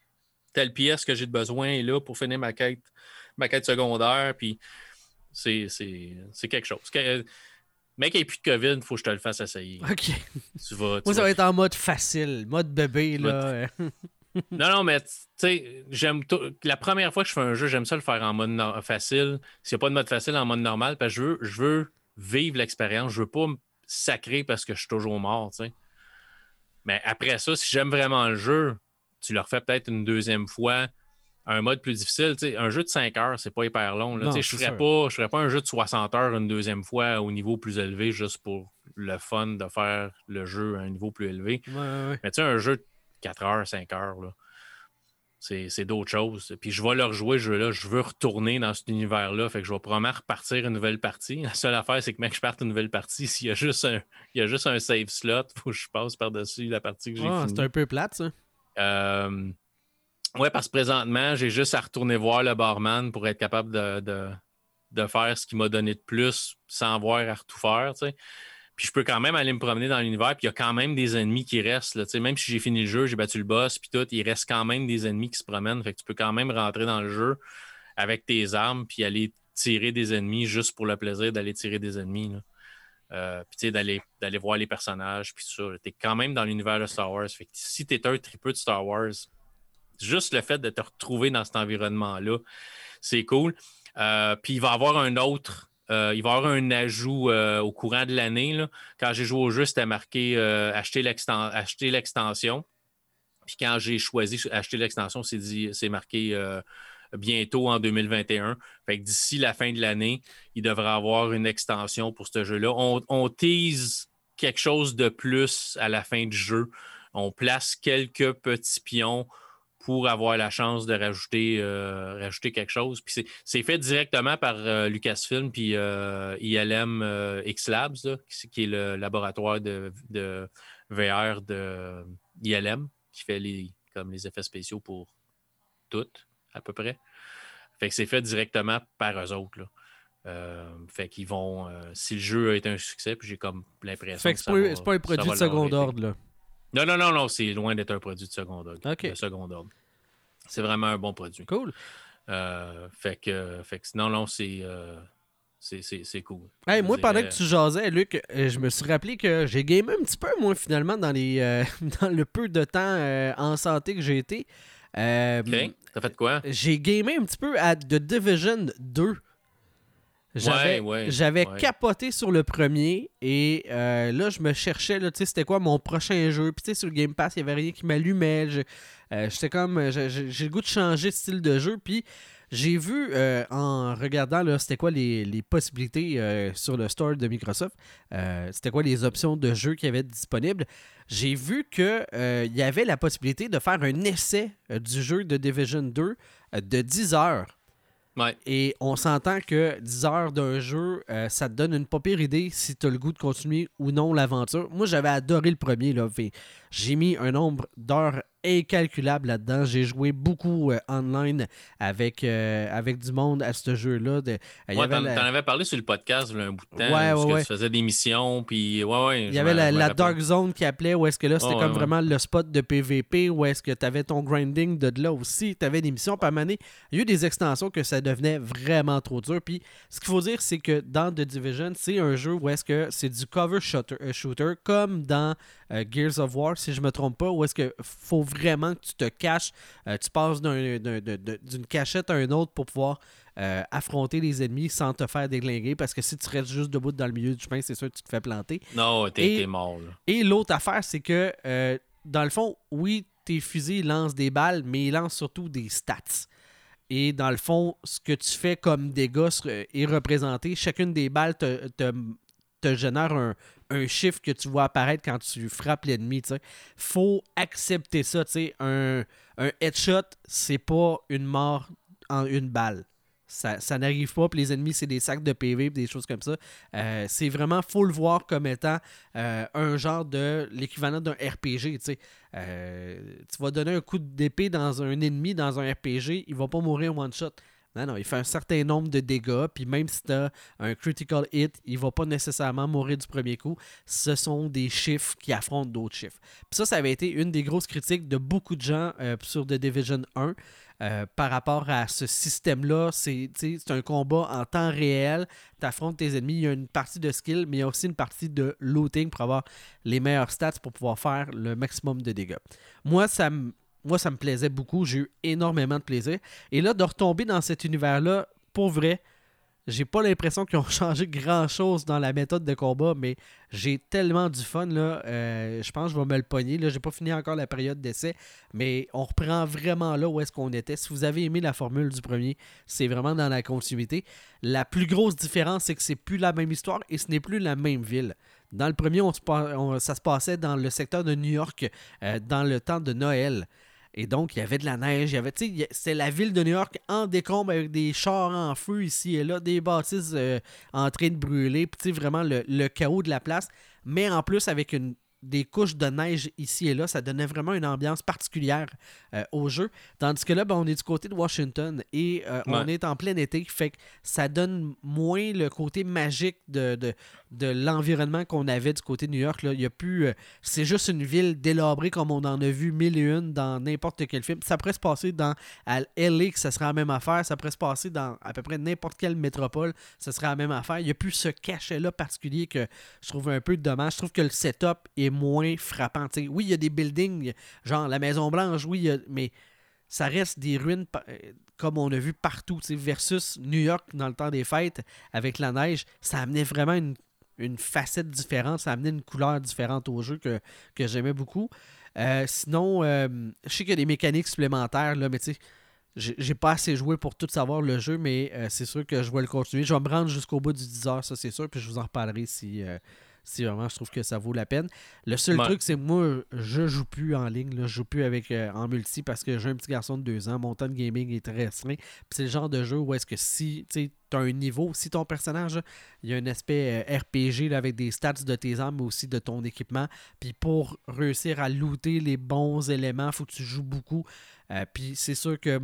telle pièce que j'ai de besoin est là pour finir ma quête, ma quête secondaire. Puis, c'est quelque chose. Mec, il n'y a plus de COVID, il faut que je te le fasse essayer. OK. Tu vas, Moi, ça va être en mode facile, mode bébé, là. *laughs* non, non, mais tu sais, j'aime La première fois que je fais un jeu, j'aime ça le faire en mode facile. S'il n'y a pas de mode facile, en mode normal, parce que je veux, je veux vivre l'expérience. Je veux pas me sacrer parce que je suis toujours mort, tu sais. Mais après ça, si j'aime vraiment le jeu, tu le refais peut-être une deuxième fois. Un mode plus difficile, sais, un jeu de 5 heures, c'est pas hyper long. je ne ferais pas, je ferais pas un jeu de 60 heures une deuxième fois au niveau plus élevé juste pour le fun de faire le jeu à un niveau plus élevé. Mais tu sais, un jeu 4 heures, 5 heures. Là. C'est, d'autres choses. Puis je vais leur jouer ce jeu-là. Je veux retourner dans cet univers-là. Fait que je vais probablement repartir une nouvelle partie. La seule affaire, c'est que mec, je parte une nouvelle partie. S'il y a juste un, il y a juste un save slot, faut que je passe par-dessus la partie que j'ai ah, C'est un peu plate, ça. Euh... Ouais, parce que présentement, j'ai juste à retourner voir le barman pour être capable de, de, de faire ce qu'il m'a donné de plus sans avoir à tout faire. Je peux quand même aller me promener dans l'univers, puis il y a quand même des ennemis qui restent. Là, même si j'ai fini le jeu, j'ai battu le boss, puis tout, il reste quand même des ennemis qui se promènent. Fait que tu peux quand même rentrer dans le jeu avec tes armes, puis aller tirer des ennemis juste pour le plaisir d'aller tirer des ennemis. Là. Euh, puis d'aller, d'aller voir les personnages, puis tout ça. Tu es quand même dans l'univers de Star Wars. Fait que si tu es un tripeux de Star Wars, juste le fait de te retrouver dans cet environnement-là, c'est cool. Euh, puis il va y avoir un autre euh, il va y avoir un ajout euh, au courant de l'année. Quand j'ai joué au jeu, c'était marqué euh, acheter l'extension. Puis quand j'ai choisi acheter l'extension, c'est marqué bientôt en 2021. Fait que d'ici la fin de l'année, il devrait avoir une extension pour ce jeu-là. On tease quelque chose de plus à la fin du jeu. On place quelques petits pions pour avoir la chance de rajouter, euh, rajouter quelque chose. Puis c'est fait directement par euh, Lucasfilm puis euh, ILM X Labs, qui, est le laboratoire de, VR de ILM, qui fait les, comme les effets spéciaux pour toutes, à peu près. Fait que c'est fait directement par eux autres. fait qu'ils vont. si le jeu a été un succès, puis j'ai comme l'impression. Fait que, c'est pas, un produit de second ordre, là. Non, non, non, non, c'est loin d'être un produit de second ordre. second ordre. C'est vraiment un bon produit. Cool. Euh, fait, que, fait que non, non, c'est. Euh, c'est cool. Hey, moi, pendant que tu jasais, Luc, euh, je me suis rappelé que j'ai gamé un petit peu, moi, finalement, dans, les, *laughs* dans le peu de temps en santé que j'ai été. ok. T'as fait quoi? J'ai gamé un petit peu à The Division 2. J'avais capoté sur le premier et euh, là, je me cherchais, c'était quoi mon prochain jeu. Puis sur le Game Pass, il n'y avait rien qui m'allumait. Euh, j'étais comme, j'ai le goût de changer de style de jeu. Puis j'ai vu euh, en regardant, c'était quoi les, possibilités sur le store de Microsoft, c'était quoi les options de jeu qui avaient disponibles. J'ai vu qu'il y avait la possibilité de faire un essai du jeu de Division 2 de 10 heures. Et on s'entend que 10 heures d'un jeu, euh, ça te donne une pas pire idée si tu as le goût de continuer ou non l'aventure. Moi, j'avais adoré le premier. J'ai mis un nombre d'heures incalculable là-dedans. J'ai joué beaucoup euh, online avec, euh, avec du monde à ce jeu-là. De, ouais, t'en, avais parlé sur le podcast un bout de temps. Ouais, ouais, tu faisais des missions. Puis, ouais, ouais, Il y avait la, Dark Zone qui appelait, où est-ce que là, c'était comme vraiment le spot de PVP, où est-ce que tu avais ton grinding de là aussi. Tu avais des missions. par année, il y a eu des extensions que ça devenait vraiment trop dur. Puis, ce qu'il faut dire, c'est que dans The Division, c'est un jeu où est-ce que c'est du cover shooter, euh, shooter comme dans Gears of War, si je me trompe pas, où est-ce que faut vraiment que tu te caches, euh, tu passes d'une cachette à une autre pour pouvoir euh, affronter les ennemis sans te faire déglinguer? Parce que si tu restes juste debout dans le milieu du chemin, c'est sûr que tu te fais planter. Non, t'es mort. Et l'autre affaire, c'est que euh, dans le fond, oui, tes fusils lancent des balles, mais ils lancent surtout des stats. Et dans le fond, ce que tu fais comme dégâts est représenté. Chacune des balles te, te génère un, un chiffre que tu vois apparaître quand tu frappes l'ennemi. Il faut accepter ça. Un, un headshot, c'est pas une mort en une balle. Ça, n'arrive pas, puis les ennemis, c'est des sacs de PV, des choses comme ça. Euh, c'est vraiment, faut le voir comme étant euh, un genre de l'équivalent d'un RPG. Euh, tu vas donner un coup d'épée dans un ennemi, dans un RPG, il va pas mourir one shot. Non, non, il fait un certain nombre de dégâts, puis même si tu as un critical hit, il va pas nécessairement mourir du premier coup. Ce sont des chiffres qui affrontent d'autres chiffres. Puis ça, ça avait été une des grosses critiques de beaucoup de gens euh, sur The Division 1. Euh, par rapport à ce système-là, c'est un combat en temps réel. Tu affrontes tes ennemis. Il y a une partie de skill, mais il y a aussi une partie de looting pour avoir les meilleurs stats pour pouvoir faire le maximum de dégâts. Moi, ça me moi, ça me plaisait beaucoup. J'ai eu énormément de plaisir. Et là, de retomber dans cet univers-là, pour vrai, j'ai pas l'impression qu'ils ont *laughs* changé grand-chose dans la méthode de combat, mais j'ai tellement du fun. Là, euh, je pense que je vais me le pogner. Là, j'ai pas fini encore la période d'essai, mais on reprend vraiment là où est-ce qu'on était. Si vous avez aimé la formule du premier, c'est vraiment dans la continuité. La plus grosse différence, c'est que c'est plus la même histoire et ce n'est plus la même ville. Dans le premier, ça se passait dans le secteur de New York, euh, dans le temps de Noël. Et donc, il y avait de la neige. Il y avait, c'est la ville de New York en décombre avec des chars en feu ici et là, des bâtisses euh, en train de brûler. Puis, vraiment le, le, chaos de la place. Mais en plus, avec une des couches de neige ici et là. Ça donnait vraiment une ambiance particulière euh, au jeu. Tandis que là, ben, on est du côté de Washington et euh, on est en plein été, fait que ça donne moins le côté magique de, de, l'environnement qu'on avait du côté de New York. Là. Il y a plus, euh, c'est juste une ville délabrée comme on en a vu mille et une dans n'importe quel film. Ça pourrait se passer dans LA, que ça serait la même affaire. Ça pourrait se passer dans à peu près n'importe quelle métropole, ça serait la même affaire. Il n'y a plus ce cachet-là particulier que je trouve un peu dommage. Je trouve que le setup est moins frappant. oui, il y a des buildings, genre la Maison Blanche, oui, mais ça reste des ruines euh, comme on a vu partout, versus New York dans le temps des fêtes avec la neige, ça amenait vraiment une, facette différente, ça amenait une couleur différente au jeu que, que j'aimais beaucoup. Euh, sinon, euh, je sais qu'il y a des mécaniques supplémentaires, mais tu sais, j'ai pas assez joué pour tout savoir le jeu, mais c'est sûr que je vais le continuer. Je vais me rendre jusqu'au bout du 10 heures, ça c'est sûr, puis je vous en reparlerai si, si vraiment je trouve que ça vaut la peine. Le seul truc, c'est moi, je joue plus en ligne, là, je joue plus avec euh, en multi parce que j'ai un petit garçon de deux ans, mon temps de gaming est très restreint. c'est le genre de jeu où est-ce que si tu as un niveau, si ton personnage, il y a un aspect euh, RPG avec des stats de tes armes, mais aussi de ton équipement, puis pour réussir à looter les bons éléments, il faut que tu joues beaucoup. Euh, puis c'est sûr que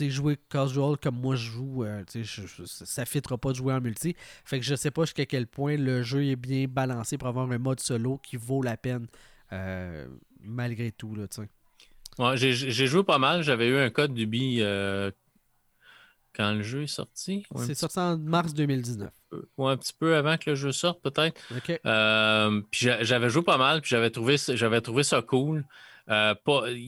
jouer casual comme moi je joue, euh, ça ne fitera pas de jouer en multi. Fait que je sais pas jusqu'à quel point le jeu est bien balancé pour avoir un mode solo qui vaut la peine euh, malgré tout. Là, j'ai joué pas mal. J'avais eu un code d'Ubi euh, quand le jeu est sorti. C'est sorti en mars 2019. ou un petit peu avant que le jeu sorte, peut-être. puis j'avais joué pas mal, puis j'avais trouvé, trouvé ça cool. Euh,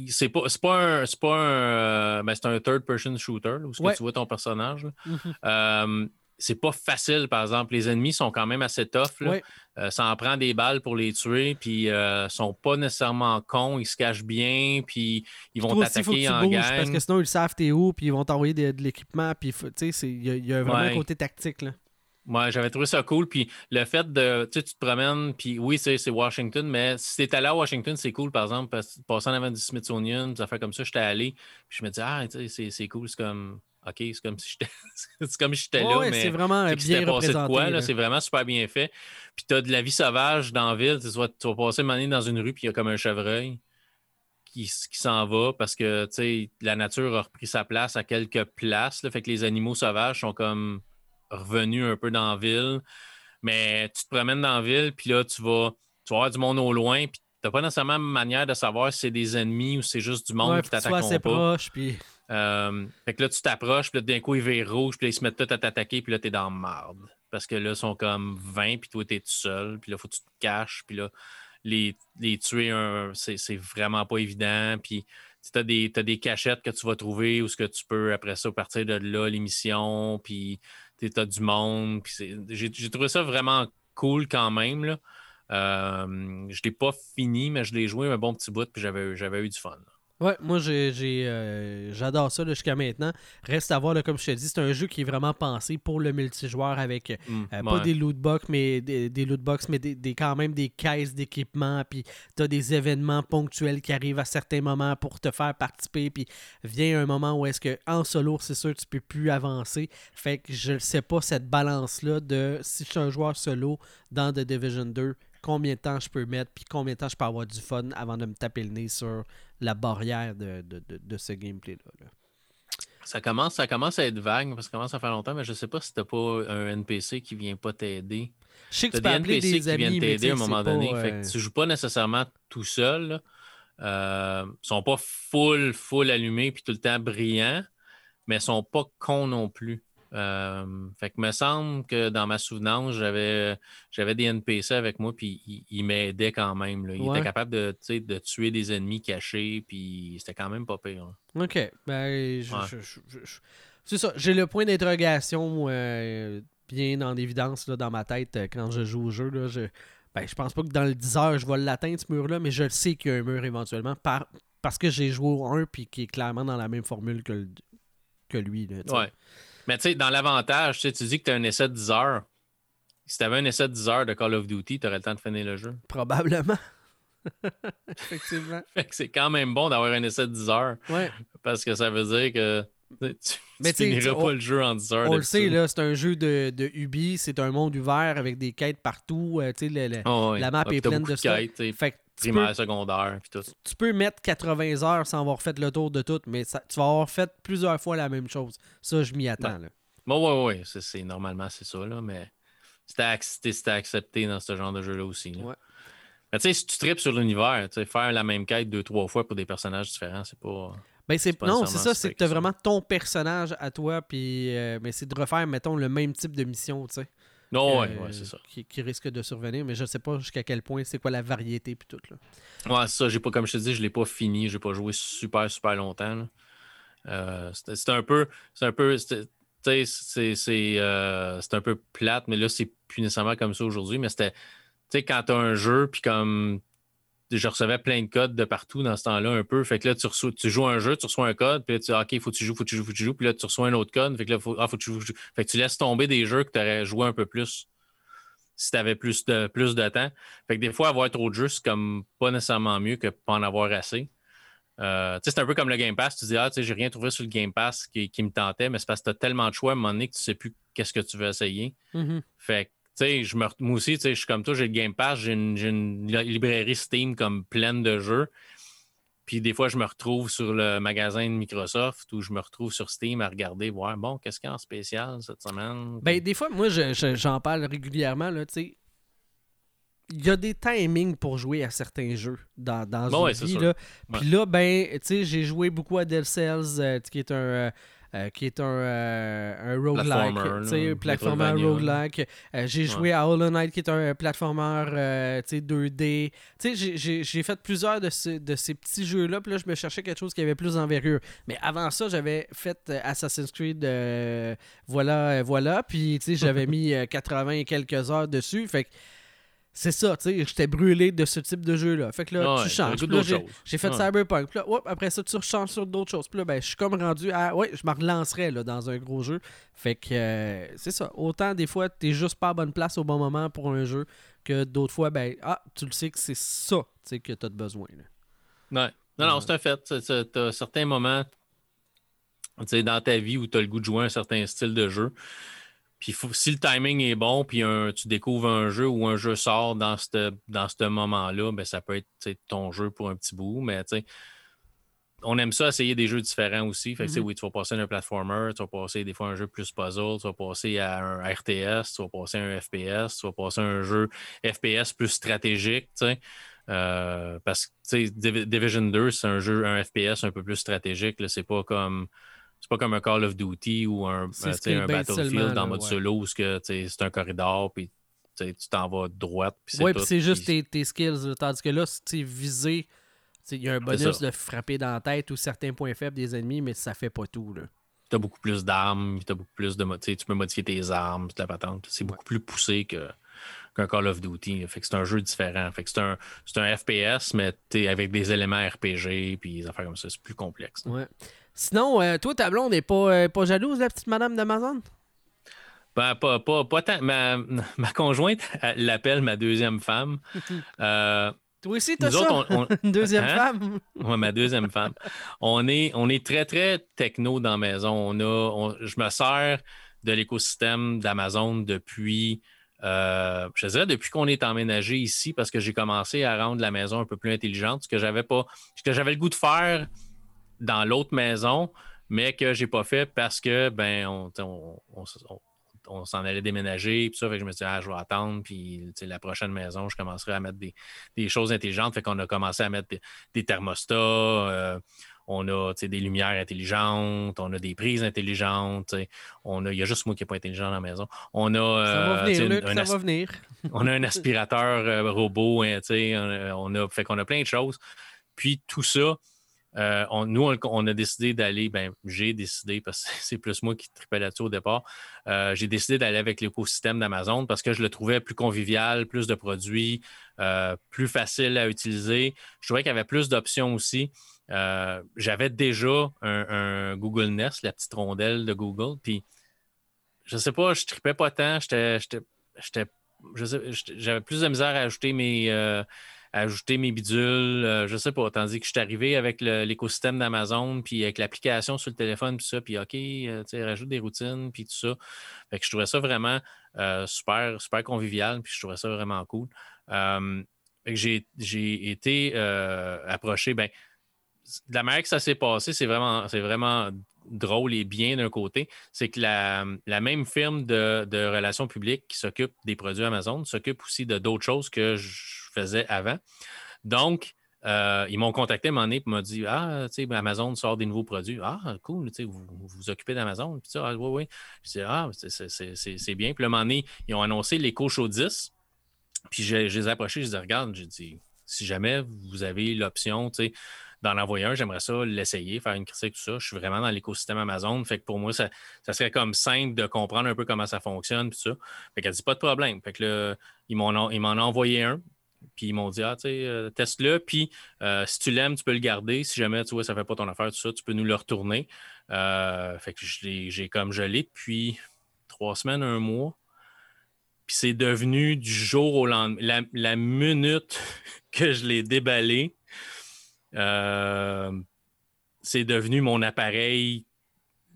c'est pas, pas un, c'est pas un, euh, ben, c'est un third person shooter où tu vois ton personnage. Mm-hmm. Euh, c'est pas facile, par exemple. Les ennemis sont quand même assez tough. ça en prend des balles pour les tuer, puis ils sont pas nécessairement cons, ils se cachent bien, puis ils vont t'attaquer en gang. Parce que sinon, ils savent t'es où, puis ils vont t'envoyer de, l'équipement, puis il y, a vraiment un côté tactique. Là. Moi, j'avais trouvé ça cool. Puis le fait de, tu sais, tu te promènes, puis oui, c'est Washington, mais si t'es allé à Washington, c'est cool, par exemple, parce que passer en avant du Smithsonian, des affaires comme ça, j'étais allé, puis je me dis, ah, c'est cool, c'est comme OK, c'est comme si j'étais *laughs* c'est comme si j'étais Ouais, là, ouais, mais c'est vraiment bien passé de représenté. quoi, là, c'est vraiment super bien fait. Puis tu as de la vie sauvage dans la ville. Tu vas, tu vas passer une année dans une rue, puis il y a comme un chevreuil qui, qui s'en va parce que tu sais, la nature a repris sa place à quelques places. Là, fait que les animaux sauvages sont comme revenus un peu dans la ville. Mais tu te promènes dans la ville, puis là, tu vas, tu vas du monde au loin, puis tu n'as pas nécessairement une manière de savoir si c'est des ennemis ou si c'est juste du monde Ouais, qui faut que tu sois assez t'attaqueront pas. proche, puis Euh, fait que là, tu t'approches, puis là, d'un coup, ils virent rouge, puis là, ils se mettent tous à t'attaquer, puis là, t'es dans la marde. Parce que là, ils sont comme 20, puis toi, t'es tout seul, puis là, faut que tu te caches, puis là, les, les tuer, un- c'est c'est vraiment pas évident, puis tu as des, t'as des cachettes que tu vas trouver ou ce que tu peux, après ça, partir de là, l'émission, puis tu as du monde, j'ai trouvé ça vraiment cool quand même. Euh, je l'ai pas fini, mais je l'ai joué un bon petit bout, puis j'avais eu du fun. Ouais, moi j'ai, euh, j'adore ça là, jusqu'à maintenant. Reste à voir, là, comme je te dis, c'est un jeu qui est vraiment pensé pour le multijoueur avec euh, Mm, pas ouais. des loot box, mais des, des loot box, mais des, des- quand même des caisses d'équipement. Puis t'as des événements ponctuels qui arrivent à certains moments pour te faire participer. Puis vient un moment où est-ce que en solo, c'est sûr, tu peux plus avancer. Fait que je ne sais pas cette balance-là de si je suis un joueur solo dans The Division 2, combien de temps je peux mettre, puis combien de temps je peux avoir du fun avant de me taper le nez sur la barrière de, de, de- de ce gameplay-là. là. Ça commence, ça commence à être vague parce que ça commence à faire longtemps, mais je sais pas si t'as pas un NPC qui vient pas t'aider. Je sais que T'as tu peux des NPC des qui amis, viennent t'aider à un moment donné. pas, Fait euh, que tu joues pas nécessairement tout seul. Euh, ils sont pas full, full allumés puis tout le temps brillants, mais ils sont pas cons non plus. Euh, fait que me semble que dans ma souvenance, j'avais j'avais des NPC avec moi puis ils, ils m'aidaient quand même. là. Ils Ouais. étaient capables de, tuer des ennemis cachés puis c'était quand même pas pire. là. Ok. Ben, je- Ouais. je- je- je- je- c'est ça. J'ai le point d'interrogation euh, bien en évidence là, dans ma tête euh, quand je joue au jeu. Là, je, ben, je pense pas que dans le 10 heures, je vais l'atteindre ce mur-là, mais je le sais qu'il y a un mur éventuellement par, parce que j'ai joué au 1 puis qui est clairement dans la même formule que, le- que lui. Là. Ouais. Mais tu sais, dans l'avantage, tu dis que tu as un essai de 10 heures. Si tu avais un essai de 10 heures de Call of Duty, tu aurais le temps de finir le jeu. Probablement. *laughs* *laughs* Effectivement. Fait que c'est quand même bon d'avoir un essai de 10 heures Ouais. parce que ça veut dire que tu, Mais tu finiras pas on- le jeu en 10 heures. On le sait, là, c'est un jeu de, de Ubi, c'est un monde ouvert avec des quêtes partout. euh, tu sais, le- le- Ah ouais. la map puis est pleine de quêtes, sais, Fait que peux, primaire, secondaire, puis tout. tu peux mettre 80 heures sans avoir fait le tour de tout, mais ça- tu vas avoir fait plusieurs fois la même chose. Ça, je m'y attends. Là. Bon, ouais, ouais, c'est, c'est- normalement, c'est ça, là, mais c'était accepté, c'était accepté dans ce genre de jeu-là aussi. là. Ouais. Mais tu sais, si tu tripes sur l'univers, tu sais, faire la même quête deux, trois fois pour des personnages différents, c'est pas. Ben, c'est, non, c'est ça, c'est que fait tu as que ça. vraiment ton personnage à toi, puis euh, mais c'est de refaire, mettons, le même type de mission, tu sais. Non, ouais, ouais, c'est ça. Qui, qui risque de survenir, mais je sais pas jusqu'à quel point c'est quoi la variété, puis tout. Là. Ouais, c'est ça. J'ai pas, comme je te dis, je l'ai pas fini. J'ai pas joué super, super longtemps. Euh, c'était c'était un peu. C'est un peu. tu C'est c'est, euh, c'est un peu plate, mais là, c'est plus nécessairement comme ça aujourd'hui. Mais c'était. Tu sais, quand t'as un jeu, puis comme. Je recevais plein de codes de partout dans ce temps-là, un peu. Fait que là, tu, reçois, tu joues un jeu, tu reçois un code, puis là, tu dis, OK, faut que tu joues, faut que tu joues, faut que tu joues. Puis là, tu reçois un autre code. Fait que là, faut, ah, faut que tu joues, faut que tu joues. Fait que tu laisses tomber des jeux que tu aurais joué un peu plus si tu avais plus de, plus de temps. Fait que des fois, avoir trop de jeux, c'est comme pas nécessairement mieux que pas en avoir assez. Euh, c'est un peu comme le Game Pass. Tu dis, ah, tu sais, j'ai rien trouvé sur le Game Pass qui, qui me tentait, mais c'est parce que tu as tellement de choix à un moment donné que tu sais plus qu'est-ce que tu veux essayer. Mhm. Fait que, sais, je me moi aussi, je suis comme toi, j'ai le Game Pass, j'ai une, j'ai une li- librairie Steam comme pleine de jeux. Puis des fois, je me retrouve sur le magasin de Microsoft ou je me retrouve sur Steam à regarder, voir, bon, qu'est-ce qu'il y a en spécial cette semaine? Ben, des fois, moi, je- je- j'en parle régulièrement, là, tu sais. Il y a des timings pour jouer à certains jeux dans, dans Bon, une ouais, vie, là. Puis là, ben, tu sais, j'ai joué beaucoup à Dead Cells, euh, qui est un... euh, euh, qui est un, euh, un roguelike, Platformer, roguelike. Euh, j'ai joué à Hollow Knight, qui est un euh, platformer euh, tu sais, 2D. Tu sais, j'ai- fait plusieurs de, ce- de ces petits jeux-là, puis là, je me cherchais quelque chose qui avait plus d'envergure. Mais avant ça, j'avais fait euh, Assassin's Creed, euh, voilà, euh, voilà, puis j'avais *laughs* mis euh, 80 et quelques heures dessus. Fait que c'est ça, tu sais, j'étais brûlé de ce type de jeu-là. Fait que là, tu changes. t'as Puis là, j'ai- fait Ouais. Cyberpunk. Puis là, après ça, tu rechanges sur d'autres choses. Puis là, ben, je suis comme rendu à. Ouais, je me relancerais là, dans un gros jeu. Fait que euh, c'est ça. Autant des fois, t'es juste pas à bonne place au bon moment pour un jeu que d'autres fois, ben, ah, tu le sais que c'est ça tu sais, que t'as de besoin. là. Ouais. Non, non, Ouais. c'est un fait. C'est- c'est- T'as certains moments. dans ta vie où tu as le goût de jouer un certain style de jeu. Puis si le timing est bon, puis tu découvres un jeu ou un jeu sort dans ce dans moment-là, ben, ça peut être ton jeu pour un petit bout. Mais on aime ça essayer des jeux différents aussi. Fait que, mm-hmm. oui, tu vas passer d'un platformer, tu vas passer des fois un jeu plus puzzle, tu vas passer à un RTS, tu vas passer à un FPS, tu vas passer à un jeu FPS plus stratégique. Euh, parce que Division 2, c'est un jeu, un FPS un peu plus stratégique. C'est pas comme c'est pas comme un Call of Duty ou un, euh, un Battlefield en mode solo où c'est un corridor puis tu t'en vas droite. Oui, puis c'est juste tes, tes, skills. Tandis que là, si tu visé, il y a un bonus de frapper dans la tête ou certains points faibles des ennemis, mais ça fait pas tout. Tu as beaucoup plus d'armes, tu beaucoup plus de. Tu peux modifier tes armes, la patente. C'est beaucoup plus poussé que qu'un Call of Duty. Fait que c'est un jeu différent. Fait que c'est un, un FPS, mais avec des éléments RPG puis des affaires comme ça. C'est plus complexe. Ouais. Sinon, euh, toi, ta blonde n'est pas, euh, pas jalouse, la petite madame d'Amazon? Ben, pas, pas, pas tant. Ma, *laughs* ma conjointe l'appelle ma deuxième femme. *laughs* euh, toi aussi, t'as ça? Une *laughs* deuxième hein? femme? Oui, ma deuxième femme. On est, on est très, très techno dans la maison. On a, je me sers de l'écosystème d'Amazon depuis euh, je dirais depuis qu'on est emménagé ici, parce que j'ai commencé à rendre la maison un peu plus intelligente, ce que j'avais pas, ce que j'avais le goût de faire dans l'autre maison, mais que j'ai pas fait parce que ben on, s'en allait déménager, puis ça, fait que je me suis dit, ah, je vais attendre, puis la prochaine maison, je commencerai à mettre des, choses intelligentes. Fait qu'on a commencé à mettre des, thermostats, euh, on a des lumières intelligentes, on a des prises intelligentes, on a, il y a juste moi qui n'ai pas intelligent dans la maison. On a, ça va venir, un, ça va venir. *laughs* on a un *laughs* aspirateur euh, robot, hein, on, a, fait qu'on a plein de choses. Puis tout ça, euh, nous, on, a décidé d'aller, ben, j'ai décidé, parce que c'est plus moi qui tripais là-dessus au départ, euh, j'ai décidé d'aller avec l'écosystème d'Amazon parce que je le trouvais plus convivial, plus de produits, plus facile à utiliser. Je trouvais qu'il y avait plus d'options aussi. Euh, j'avais déjà un, Google Nest, la petite rondelle de Google. Puis, je sais pas, je tripais pas tant. J'avais plus de misère à ajouter mes, euh, ajouter mes bidules. Euh, je sais pas. Tandis que je suis arrivé avec l'écosystème d'Amazon, puis avec l'application sur le téléphone, puis ça, puis OK, tu rajoute des routines, puis tout ça. Fait que je trouvais ça vraiment super, super convivial, puis je trouvais ça vraiment cool. j'ai été approché, ben, de la manière que ça s'est passé, c'est vraiment, c'est vraiment drôle et bien d'un côté. C'est que la, même firme de, relations publiques qui s'occupe des produits Amazon s'occupe aussi de d'autres choses que je faisais avant. Donc, euh, ils m'ont contacté à un et m'ont dit Ah, tu sais, Amazon sort des nouveaux produits. Ah, cool, tu sais, vous occupez d'Amazon. Puis ça, ah, oui, oui. Je Ah, c'est bien. Puis un moment ils ont annoncé l'éco show 10. Puis je, les ai approchés, je les ai j'ai dit si jamais vous avez l'option, tu sais, d'en envoyer un, j'aimerais ça l'essayer, faire une critique, tout ça. Je suis vraiment dans l'écosystème Amazon. Fait que pour moi, ça, serait comme simple de comprendre un peu comment ça fonctionne, tout ça. Fait qu'elle dit pas de problème. Fait que là, ils m'en ont envoyé un. Puis ils m'ont dit, ah, tu sais, euh, teste-le. Puis euh, si tu l'aimes, tu peux le garder. Si jamais, tu vois, ça fait pas ton affaire, tout ça, tu peux nous le retourner. Euh, fait que j'ai comme gelé depuis trois semaines, un mois. Puis c'est devenu du jour au lendemain. La minute *laughs* que je l'ai déballé, euh, c'est devenu mon appareil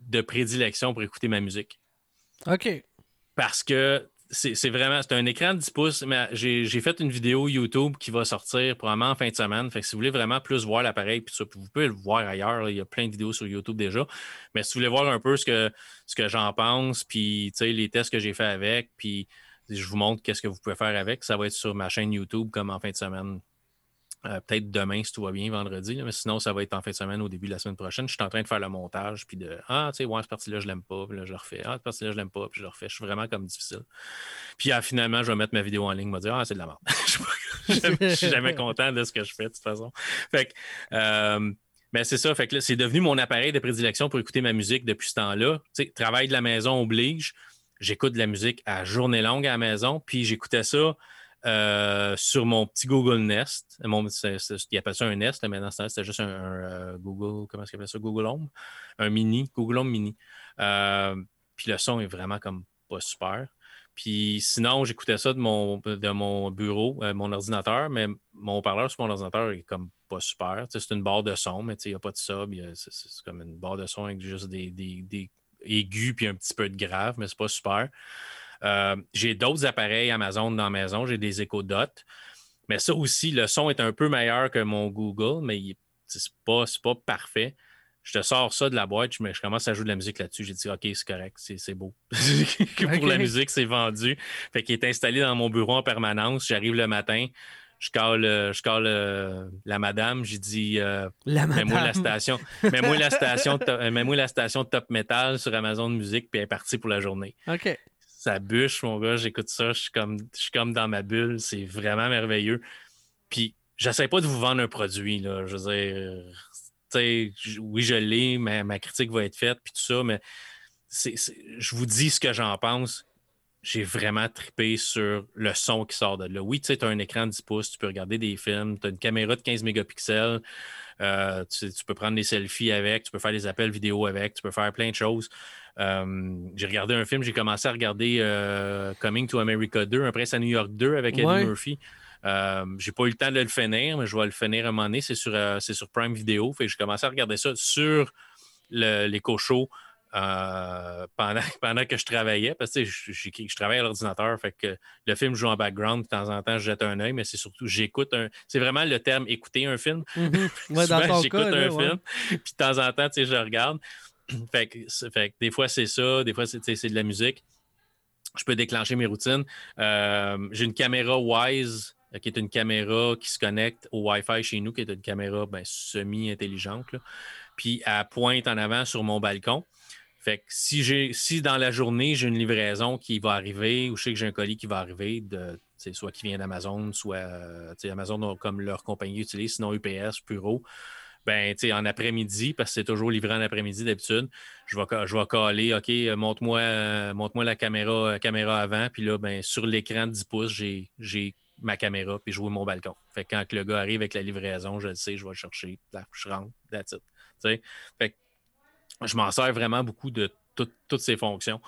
de prédilection pour écouter ma musique. OK. Parce que c'est vraiment, c'est un écran de 10 pouces, mais j'ai fait une vidéo YouTube qui va sortir probablement en fin de semaine. Fait que si vous voulez vraiment plus voir l'appareil, puis vous pouvez le voir ailleurs. il y a plein de vidéos sur YouTube déjà. Mais si vous voulez voir un peu ce que, ce que j'en pense, puis les tests que j'ai fait avec, puis je vous montre qu'est-ce que vous pouvez faire avec, ça va être sur ma chaîne YouTube comme en fin de semaine. Euh, peut-être demain, si tout va bien, vendredi, mais sinon, ça va être en fin de semaine, au début de la semaine prochaine. Je suis en train de faire le montage, puis de Ah, tu sais, ouais, cette partie-là, je l'aime pas, puis là, je le refais. Ah, cette partie-là, je l'aime pas, puis je le refais. Je suis vraiment comme difficile. Puis ah, finalement, je vais mettre ma vidéo en ligne, me dire Ah, c'est de la merde. *laughs* je suis jamais content de ce que je fais, de toute façon. Fait que. Euh, mais c'est ça, fait que c'est devenu mon appareil de prédilection pour écouter ma musique depuis ce temps-là. Tu sais, travail de la maison oblige. J'écoute de la musique à journée longue à la maison, puis j'écoutais ça euh, sur mon petit Google Nest. Mon, il appelle ça un Nest, mais temps c'était juste un, euh, Google, comment est-ce ça? Google Home? Un mini, Google Home mini. Euh, puis le son est vraiment comme pas super. Puis sinon, j'écoutais ça de mon, de mon bureau, mon ordinateur, mais mon parleur sur mon ordinateur est comme pas super. c'est une barre de son, mais il n'y a pas de sub. C'est comme une barre de son avec juste des, des, aigus puis un petit peu de grave, mais c'est pas super. Euh, j'ai d'autres appareils Amazon dans la maison. J'ai des Echo Dot. Mais ça aussi, le son est un peu meilleur que mon Google, mais c'est pas, pas parfait. Je te sors ça de la boîte, je, je commence à jouer de la musique là-dessus. J'ai dit, OK, c'est correct, c'est beau. *laughs* Pour la musique, c'est vendu. Fait qu'il est installé dans mon bureau en permanence. J'arrive le matin, je cale, je euh, la madame, j'ai dit euh, mets-moi la station, mets-moi la station, mets-moi la station Top Metal sur Amazon Musique, puis elle est partie pour la journée. OK. Ça bûche, mon gars, j'écoute ça, je suis comme, je suis comme dans ma bulle, c'est vraiment merveilleux. Puis j'essaie pas de vous vendre un produit, là. Je veux dire, oui, je l'ai, mais ma critique va être faite, puis tout ça, mais je vous dis ce que j'en pense j'ai vraiment trippé sur le son qui sort de là. Oui, tu sais, as un écran de 10 pouces, tu peux regarder des films, tu as une caméra de 15 mégapixels, euh, tu, peux prendre des selfies avec, tu peux faire des appels vidéo avec, tu peux faire plein de choses. Euh, j'ai regardé un film, j'ai commencé à regarder euh, Coming to America 2, Un prince à New York 2 avec Eddie Murphy. j'ai pas eu le temps de le finir, mais je vais le finir à un moment donné. C'est sur, sur Prime Video. Fait que j'ai commencé à regarder ça sur show euh, pendant, *laughs* pendant que je travaillais, parce que je, je, travaille à l'ordinateur, fait que le film joue en background, de temps en temps, je jette un œil, mais c'est surtout, j'écoute un. C'est vraiment le terme écouter un film. Mm-hmm. *laughs* j'écoute un film, *laughs* puis de temps en temps, je regarde. *clears throat* fait, que, des fois, c'est ça, des fois, c'est de la musique. Je peux déclencher mes routines. Euh, j'ai une caméra Wise euh, qui est une caméra qui se connecte au Wi-Fi chez nous, qui est une caméra ben, semi-intelligente. Puis elle pointe en avant sur mon balcon. Fait que si j'ai si dans la journée, j'ai une livraison qui va arriver ou je sais que j'ai un colis qui va arriver, de, soit qui vient d'Amazon, soit euh, Amazon comme leur compagnie utilise, sinon UPS, Puro, ben, en après-midi, parce que c'est toujours livré en après-midi d'habitude, je vais, je vais caler, OK, euh, montre-moi euh, montre la caméra, caméra avant, puis là, ben, sur l'écran de 10 pouces, j'ai ma caméra, puis vois mon balcon. Fait que quand le gars arrive avec la livraison, je le sais, je vais le chercher, je rentre, that's it. Fait que je m'en sers vraiment beaucoup de toutes ces fonctions,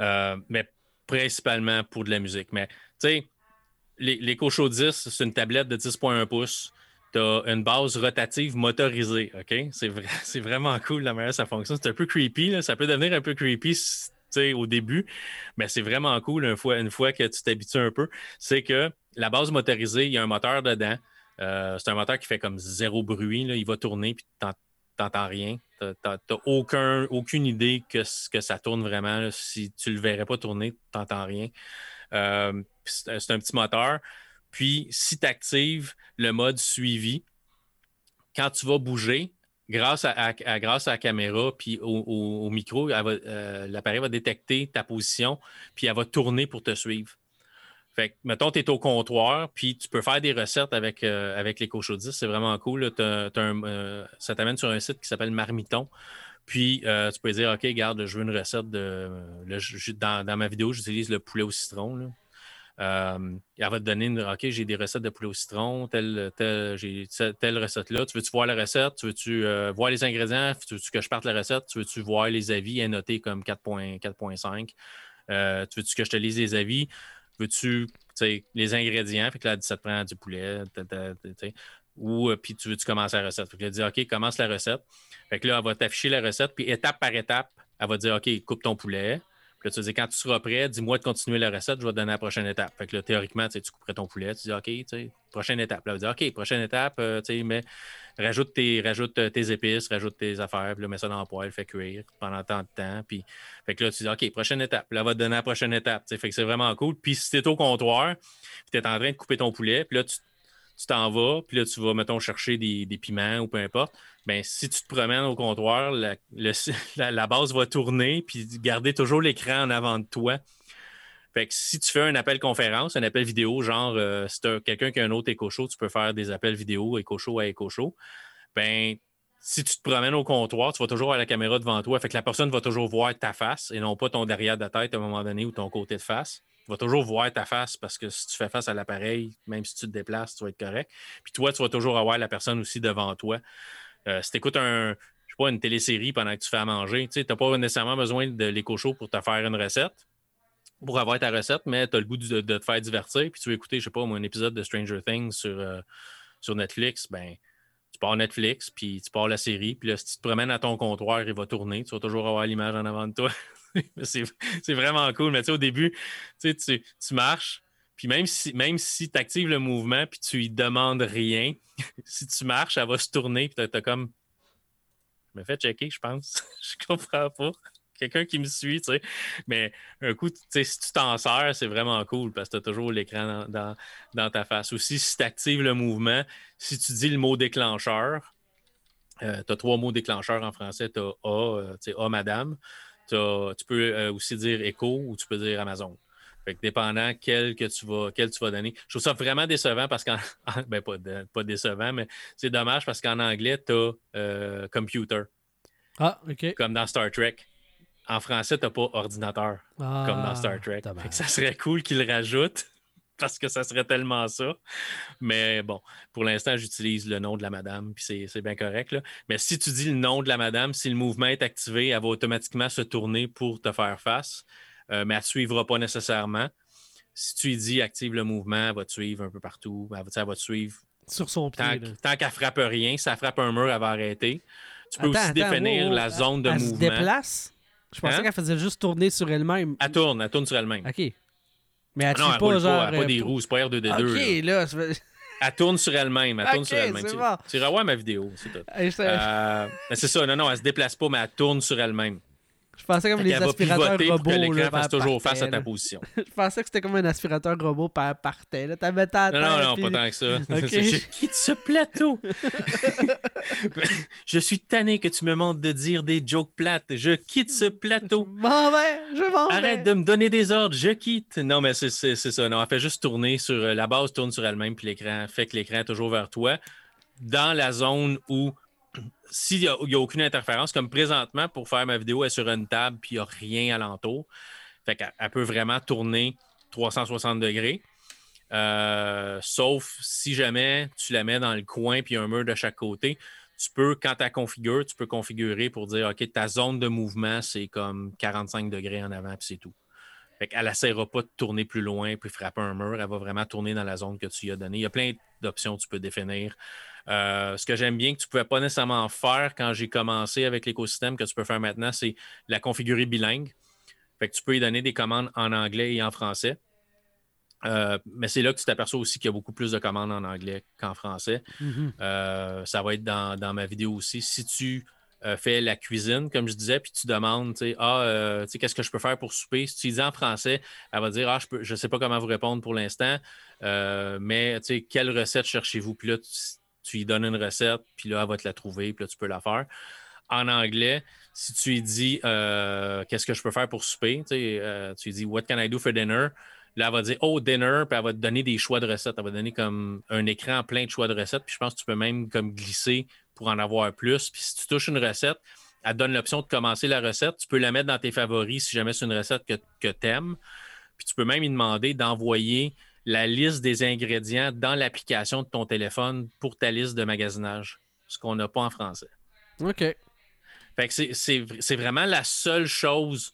euh, mais principalement pour de la musique. Mais tu sais, 10, c'est une tablette de 10,1 pouces. Tu as une base rotative motorisée, OK? C'est *laughs* vraiment cool la manière ça fonctionne. C'est un peu creepy, ça peut devenir un peu creepy au début, mais c'est vraiment cool une fois, une fois que tu t'habitues un peu. C'est que la base motorisée, il y a un moteur dedans. Euh, c'est un moteur qui fait comme zéro bruit. Il va tourner, puis t'entends rien. Tu n'as aucun, aucune idée que, que ça tourne vraiment. Si tu ne le verrais pas tourner, tu n'entends rien. Euh, c'est un petit moteur. Puis, si tu actives le mode suivi, quand tu vas bouger, grâce à, grâce à la caméra puis au, micro, euh, l'appareil va détecter ta position, puis elle va tourner pour te suivre. Fait que, mettons, tu es au comptoir, puis tu peux faire des recettes avec, euh, avec les C'est vraiment cool. Euh, ça t'amène sur un site qui s'appelle Marmiton. Puis, euh, tu peux dire, OK, garde, je veux une recette de. dans, ma vidéo, j'utilise le poulet au citron. Elle va te donner une. OK, j'ai des recettes de poulet au citron, telle, j'ai telle recette-là. Tu veux-tu voir la recette? Tu veux-tu voir les ingrédients? Tu veux-tu que je parte la recette? Tu veux-tu voir les avis? Noté comme 4.5. tu veux-tu que je te lise les avis? veux-tu les ingrédients, fait que là, ça te prend du poulet, ou euh, puis tu veux-tu commencer la recette? Fait que là, dit OK, commence la recette. Fait que là, elle va t'afficher la recette, puis étape par étape, elle va dire OK, coupe ton poulet, puis là, tu dis, quand tu seras prêt, dis-moi de continuer la recette, je vais te donner la prochaine étape. Fait que là, théoriquement, tu couperais ton poulet, tu dis, OK, prochaine étape. Là, tu dis, OK, prochaine étape, euh, mais rajoute tes, rajoute euh, tes épices, rajoute tes affaires, puis là, mets ça dans le poêle, fais cuire pendant tant de temps. Puis, fait que là, tu dis, OK, prochaine étape. Là, va te donner la prochaine étape. Fait que c'est vraiment cool. Puis, si tu es au comptoir, tu es en train de couper ton poulet, puis là, tu tu t'en vas, puis là, tu vas, mettons, chercher des, piments ou peu importe. Bien, si tu te promènes au comptoir, *laughs* la, base va tourner, puis garder toujours l'écran en avant de toi. Fait que si tu fais un appel conférence, un appel vidéo, genre, euh, si tu quelqu'un qui a un autre éco tu peux faire des appels vidéo, éco à éco. Ben, si tu te promènes au comptoir, tu vas toujours avoir la caméra devant toi. Fait que la personne va toujours voir ta face et non pas ton derrière de tête à un moment donné ou ton côté de face tu vas toujours voir ta face parce que si tu fais face à l'appareil, même si tu te déplaces, tu vas être correct. Puis toi, tu vas toujours avoir la personne aussi devant toi. Euh, si tu écoutes un, je sais pas, une télésérie pendant que tu fais à manger, tu n'as pas nécessairement besoin de l'éco show pour te faire une recette, pour avoir ta recette, mais tu as le goût de, te faire divertir. Puis tu veux écouter, je sais pas, un épisode de Stranger Things sur, euh, sur Netflix, ben tu pars Netflix, puis tu pars la série, puis là, si tu te promènes à ton comptoir, il va tourner. Tu vas toujours avoir l'image en avant de toi. *laughs* c'est vraiment cool. Mais tu au début, tu, tu marches, puis même si, même si tu actives le mouvement, puis tu lui demandes rien, *laughs* si tu marches, elle va se tourner, puis tu as, comme. Je me fais checker, je pense. *laughs* je comprends pas quelqu'un qui me suit, tu sais. Mais un coup, tu sais, si tu t'en sers, c'est vraiment cool parce que tu as toujours l'écran dans, ta face. Aussi, si tu actives le mouvement, si tu dis le mot déclencheur, euh, tu as trois mots déclencheurs en français. Tu as A, euh, tu sais, A, madame. tu peux euh, aussi dire écho ou tu peux dire Amazon. Fait que dépendant quel que tu vas, quel tu vas donner. Je trouve ça vraiment décevant parce qu'en. *laughs* ben, pas, pas décevant, mais c'est dommage parce qu'en anglais, tu as computer. Ah, OK. Comme dans Star Trek en français, tu n'as pas ordinateur comme dans Star ah, Trek. ça serait cool qu'ils le rajoutent *laughs* parce que ça serait tellement ça. Mais bon, pour l'instant, j'utilise le nom de la madame, puis c'est bien correct. Mais si tu dis le nom de la madame, si le mouvement est activé, elle va automatiquement se tourner pour te faire face, euh, mais elle ne suivra pas nécessairement. Si tu lui dis active le mouvement, elle va te suivre un peu partout. Elle va, te suivre. Sur son pied. Tant, qu'elle ne frappe rien, si elle frappe un mur, elle va arrêter. Tu peux aussi définir la zone de mouvement. Elle se déplace? Je pensais hein? qu'elle faisait juste tourner sur elle-même. Elle tourne, elle tourne sur elle-même. OK. Mais elle ah non, pas, genre. elle pas des euh, roues, c'est pas R2D2. OK, là. *laughs* Elle tourne sur elle-même. Elle tourne sur elle-même. Tu, bon. tu revois ma vidéo, c'est tout. Euh, c'est ça, non, non, elle se déplace pas, mais elle tourne sur elle-même. Je pensais comme les aspirateurs robots. Pour que l'écran fasse toujours face à ta *laughs* position. je pensais que c'était comme un aspirateur robot par partait. Là. T'avais ta Non, non, non, pas tant que ça. *laughs* je quitte ce plateau? *laughs* je suis tanné que tu me montres de dire des jokes plates. Je quitte ce plateau. Je m'en vais. Je m'en vais. Arrête de me donner des ordres. Je quitte. Non, mais c'est ça. Non, elle fait juste tourner sur. Euh, la base tourne sur elle-même, puis l'écran fait que l'écran est toujours vers toi. Dans la zone où s'il n'y a, aucune interférence, comme présentement, pour faire ma vidéo, elle est sur une table puis il n'y a rien alentour. Fait qu'elle peut vraiment tourner 360 degrés. Euh, sauf si jamais tu la mets dans le coin puis il y a un mur de chaque côté. Tu peux, quand tu configures, tu peux configurer pour dire OK, ta zone de mouvement, c'est comme 45 degrés en avant, puis c'est tout. Fait qu'elle n'essaiera pas de tourner plus loin puis frapper un mur. Elle va vraiment tourner dans la zone que tu lui as donnée. Il y a plein d'options que tu peux définir. Euh, ce que j'aime bien que tu ne pouvais pas nécessairement faire quand j'ai commencé avec l'écosystème que tu peux faire maintenant, c'est la configurer bilingue. Fait que tu peux y donner des commandes en anglais et en français. Euh, mais c'est là que tu t'aperçois aussi qu'il y a beaucoup plus de commandes en anglais qu'en français. Mm-hmm. Euh, ça va être dans, ma vidéo aussi. Si tu fais la cuisine, comme je disais, puis tu demandes, ah, qu'est-ce que je peux faire pour souper? Si tu dis en français, elle va dire, ah, je ne sais pas comment vous répondre pour l'instant, mais quelle recette cherchez-vous? Puis là, tu lui donnes une recette, puis là, elle va te la trouver, puis là, tu peux la faire. En anglais, si tu lui dis euh, qu'est-ce que je peux faire pour souper, euh, tu lui dis What can I do for dinner? Là, elle va dire Oh, dinner, puis elle va te donner des choix de recettes. Elle va te donner comme un écran plein de choix de recettes. Puis je pense que tu peux même comme glisser pour en avoir plus. Puis si tu touches une recette, elle te donne l'option de commencer la recette. Tu peux la mettre dans tes favoris si jamais c'est une recette que, que tu aimes. Puis tu peux même lui demander d'envoyer la liste des ingrédients dans l'application de ton téléphone pour ta liste de magasinage, ce qu'on n'a pas en français. OK. Fait que c'est vraiment la seule chose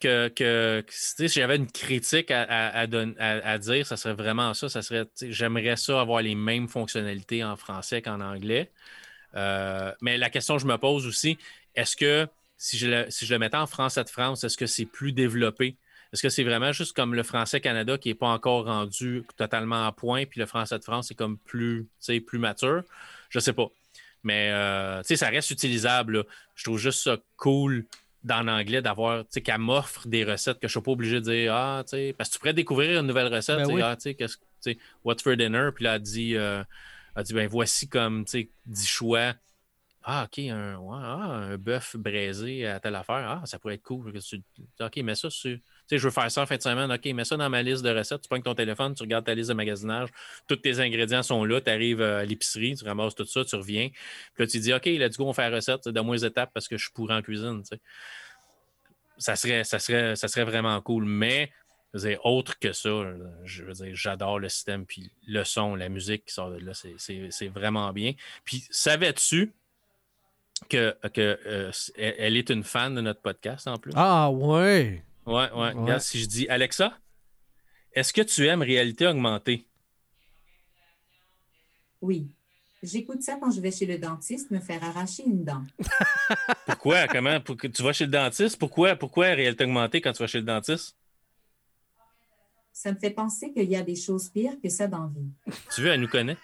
que, que, si j'avais une critique à, à, dire, ça serait vraiment ça. ça serait, j'aimerais ça avoir les mêmes fonctionnalités en français qu'en anglais. Euh, mais la question que je me pose aussi, est-ce que si je, le, si je le mettais en français de France, est-ce que c'est plus développé? Est-ce que c'est vraiment juste comme le français Canada qui n'est pas encore rendu totalement à point, puis le français de France est comme plus, plus mature? Je ne sais pas. Mais euh, ça reste utilisable. Je trouve juste ça cool dans l'anglais d'avoir, qu'elle m'offre des recettes que je ne suis pas obligé de dire Ah, tu sais, parce que tu pourrais découvrir une nouvelle recette, ben ah, tu sais, what's for dinner? Puis là, elle dit, euh, elle dit ben voici comme, tu sais, 10 choix. Ah, OK, un, ah, un bœuf braisé à telle affaire. Ah, ça pourrait être cool. OK, mets ça sur sais, je veux faire ça en fin de semaine. OK, mets ça dans ma liste de recettes. Tu prends ton téléphone, tu regardes ta liste de magasinage. Tous tes ingrédients sont là. Tu arrives euh, à l'épicerie, tu ramasses tout ça, tu reviens. Puis là, tu dis, OK, let's go, on fait la recette. Donne-moi les étapes parce que je suis pourri en cuisine. Ça serait, ça, serait, ça serait vraiment cool. Mais autre que ça, je veux dire, j'adore le système, puis le son, la musique qui sort de là, c'est vraiment bien. Puis, savais-tu que, que euh, elle est une fan de notre podcast en plus? Ah ouais! Ouais, ouais. Regarde, si je dis Alexa, est-ce que tu aimes réalité augmentée? Oui. J'écoute ça quand je vais chez le dentiste me faire arracher une dent. *laughs* Pourquoi? Comment? Pour que tu vas chez le dentiste? Pourquoi? Pourquoi réalité augmentée quand tu vas chez le dentiste? Ça me fait penser qu'il y a des choses pires que ça dans la vie. Tu veux, elle nous connaît.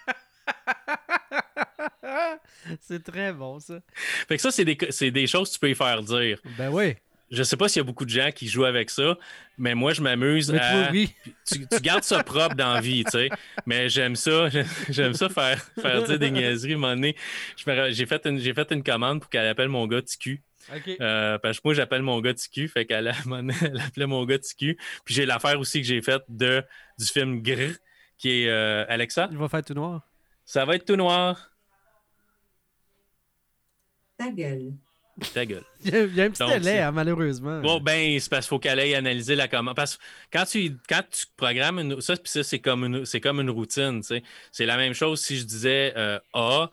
*laughs* c'est très bon, ça. Fait que ça, c'est des, c'est des choses que tu peux y faire dire. Ben oui. Je sais pas s'il y a beaucoup de gens qui jouent avec ça, mais moi, je m'amuse à. oui. *laughs* Tu, tu gardes ça propre dans la vie, tu sais. Mais j'aime ça. *laughs* J'aime ça faire, faire dire des niaiseries. À un moment donné, j'ai fait, une- j'ai fait une commande pour qu'elle appelle mon gars TQ. Euh, parce que moi, j'appelle mon gars TQ. Fait qu'elle *laughs* elle appelait mon gars TQ. Puis j'ai l'affaire aussi que j'ai faite de, du film Grr, qui est euh, Alexa. Il va faire tout noir. Ça va être tout noir. Ta gueule. Ta gueule. *laughs* Il y a, il y a un petit délai, c'est- hein, malheureusement. Bon, ben, c'est parce qu'il faut qu'elle aille analyser la commande. Parce que quand tu, quand tu programmes une. Ça, puis ça c'est comme, une- c'est comme une routine. tu sais. C'est la même chose si je disais euh, A,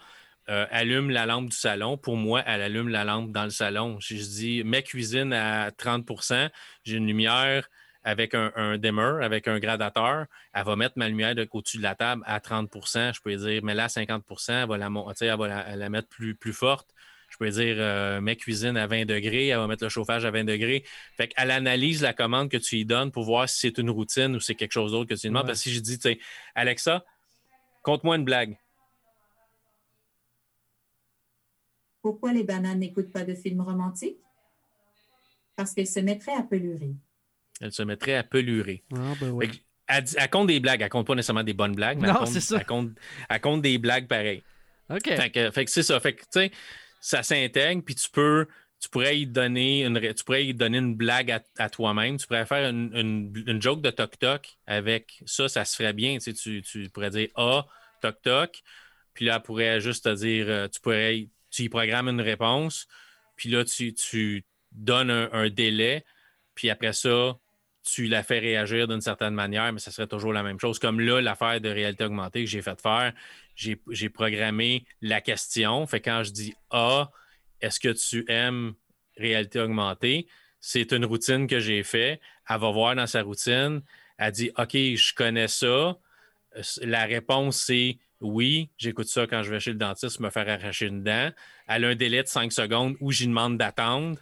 euh, allume la lampe du salon. Pour moi, elle allume la lampe dans le salon. Si je dis mets cuisine à 30% j'ai une lumière avec un, un dimmer, avec un gradateur. Elle va mettre ma lumière de- au-dessus de la table à 30% Je peux lui dire, mets-la à 50 elle va la, elle va la, la mettre plus, plus forte. Je peux dire, euh, mets cuisine à 20 degrés, elle va mettre le chauffage à 20 degrés. Fait qu'elle analyse la commande que tu lui donnes pour voir si c'est une routine ou c'est quelque chose d'autre que tu lui demandes. Ouais. Parce que si je dis, tu sais, Alexa, conte-moi une blague. Pourquoi les bananes n'écoutent pas de films romantiques? Parce qu'elles se mettraient à pelurer. Elle se mettrait à pelurer. Ah, ben oui. Elle, compte des blagues. Elle compte pas nécessairement des bonnes blagues, mais Non, elle, compte, ça. Elle, compte, elle compte des blagues pareilles. OK. Fait que, fait que c'est ça. Fait que, tu sais, ça s'intègre, puis tu peux, tu pourrais y donner une, tu pourrais y donner une blague à, à toi-même. Tu pourrais faire une, une- une joke de toc-toc avec ça, ça se ferait bien. Tu, sais, tu, tu pourrais dire Ah, toc-toc. Puis là, elle pourrait juste te dire, euh, tu pourrais, tu y programmes une réponse. Puis là, tu, tu donnes un, délai. Puis après ça, tu la fais réagir d'une certaine manière, mais ça serait toujours la même chose. Comme là, l'affaire de réalité augmentée que j'ai fait faire, j'ai programmé la question. Fait quand je dis Ah, est-ce que tu aimes réalité augmentée? C'est une routine que j'ai fait. Elle va voir dans sa routine. Elle dit OK, je connais ça. La réponse, c'est oui, j'écoute ça quand je vais chez le dentiste me faire arracher une dent. Elle a un délai de 5 secondes où j'y demande d'attendre.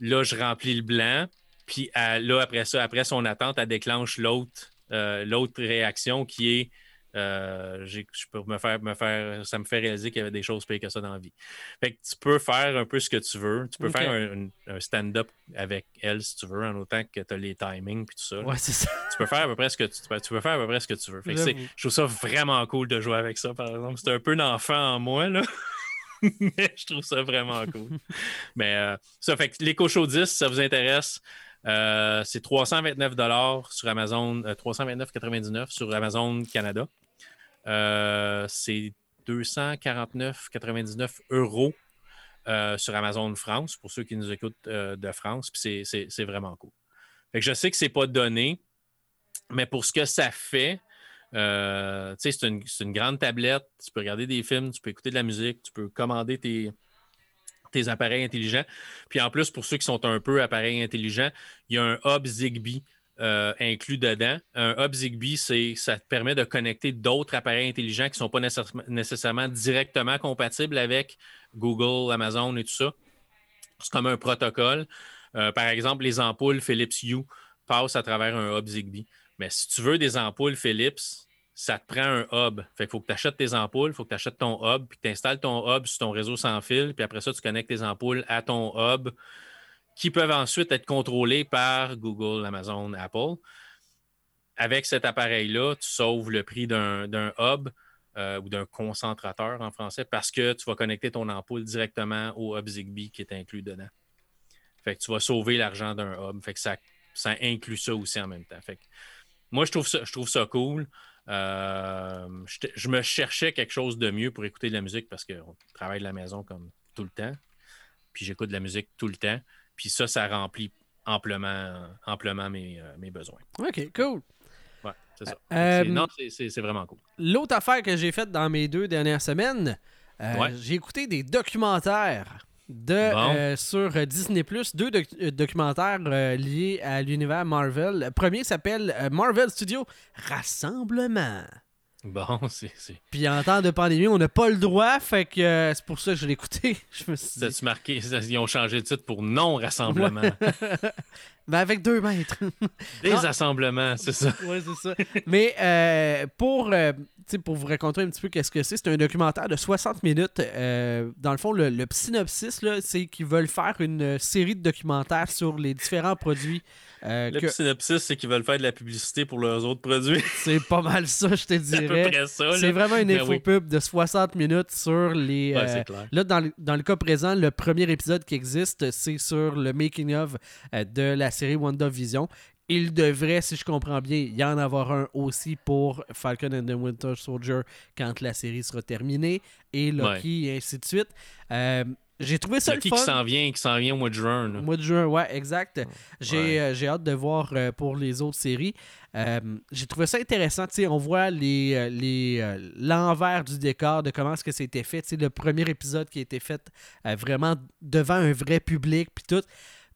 Là, je remplis le blanc. Puis elle- là, après ça, après son attente, elle déclenche l'autre euh, l'autre réaction qui est euh, je peux me faire, me faire, ça me fait réaliser qu'il y avait des choses pires que ça dans la vie. Fait que tu peux faire un peu ce que tu veux. Tu peux faire un, un- un stand-up avec elle si tu veux, en autant que tu as les timings puis tout ça. Ouais, c'est ça. Tu peux faire à peu près ce que tu, tu peux- tu peux faire à peu près ce que tu veux. Fait que je trouve ça vraiment cool de jouer avec ça, par exemple. C'est un peu d'enfant en moi, là. *laughs* Mais je trouve ça vraiment cool. *laughs* Mais euh, ça fait que l'Eco Show 10, si ça vous intéresse, euh, c'est 329 sur Amazon, euh, 329,99 sur Amazon Canada. Euh, c'est 249,99 euros euh, sur Amazon France pour ceux qui nous écoutent euh, de France. Puis c'est- vraiment cool. Fait que je sais que c'est pas donné, mais pour ce que ça fait, euh, c'est une, c'est une grande tablette. Tu peux regarder des films, tu peux écouter de la musique, tu peux commander tes, tes appareils intelligents. Puis en plus, pour ceux qui sont un peu appareils intelligents, il y a un hub Zigbee euh, inclus dedans. Un hub Zigbee, c'est, ça te permet de connecter d'autres appareils intelligents qui ne sont pas nécessairement, directement compatibles avec Google, Amazon et tout ça. C'est comme un protocole. Euh, par exemple, les ampoules Philips Hue passent à travers un hub Zigbee. Mais si tu veux des ampoules Philips, ça te prend un hub. Fait qu'il faut que tu achètes tes ampoules, il faut que tu achètes ton hub, puis tu installes ton hub sur ton réseau sans fil, puis après ça, tu connectes tes ampoules à ton hub qui peuvent ensuite être contrôlés par Google, Amazon, Apple. Avec cet appareil-là, tu sauves le prix d'un d'un hub euh, ou d'un concentrateur en français parce que tu vas connecter ton ampoule directement au hub Zigbee qui est inclus dedans. Fait que tu vas sauver l'argent d'un hub. Fait que ça, ça inclut ça aussi en même temps. Fait que moi, je trouve ça, je trouve ça cool. Euh, je, je me cherchais quelque chose de mieux pour écouter de la musique parce qu'on travaille de la maison comme tout le temps. Puis j'écoute de la musique tout le temps. Puis ça, ça remplit amplement, amplement mes, euh, mes besoins. OK, cool. Ouais, c'est ça. Euh, C'est- non, c'est- vraiment cool. L'autre affaire que j'ai faite dans mes deux dernières semaines, euh, Ouais. j'ai écouté des documentaires de, Bon. euh, sur Disney+, deux doc- euh, documentaires euh, liés à l'univers Marvel. Le premier s'appelle Marvel Studio Rassemblement. Bon, *laughs* c'est. Puis en temps de pandémie, on n'a pas le droit, fait que euh, c'est pour ça que je l'ai écouté. *laughs* je me suis dit... tu marqué Ils ont changé de titre pour non-rassemblement. *laughs* ben avec deux mètres. Désassemblement, c'est ça. oui, c'est ça. Mais euh, pour, euh, pour vous raconter un petit peu qu'est-ce que c'est, c'est un documentaire de 60 minutes. dans le fond, le, le synopsis, c'est qu'ils veulent faire une série de documentaires sur les différents produits euh, le synopsis, c'est qu'ils veulent faire de la publicité pour leurs autres produits. *laughs* c'est pas mal ça, je te dirais. C'est vraiment une ben info pub de 60 minutes sur les. Euh, là, dans le, dans le, cas présent, le premier épisode qui existe, c'est sur le making-of euh, de la série WandaVision. Il devrait, si je comprends bien, y en avoir un aussi pour Falcon and the Winter Soldier quand la série sera terminée, et Loki, et ainsi de suite. J'ai trouvé ça le fun. qui s'en vient, qui s'en vient au mois de juin. Au mois de juin, ouais, exact. J'ai euh, hâte de voir euh, pour les autres séries. Euh, j'ai trouvé ça intéressant. on voit les, les l'envers du décor de comment est-ce que c'était fait. T'sais, le premier épisode qui a été fait vraiment devant un vrai public, puis tout.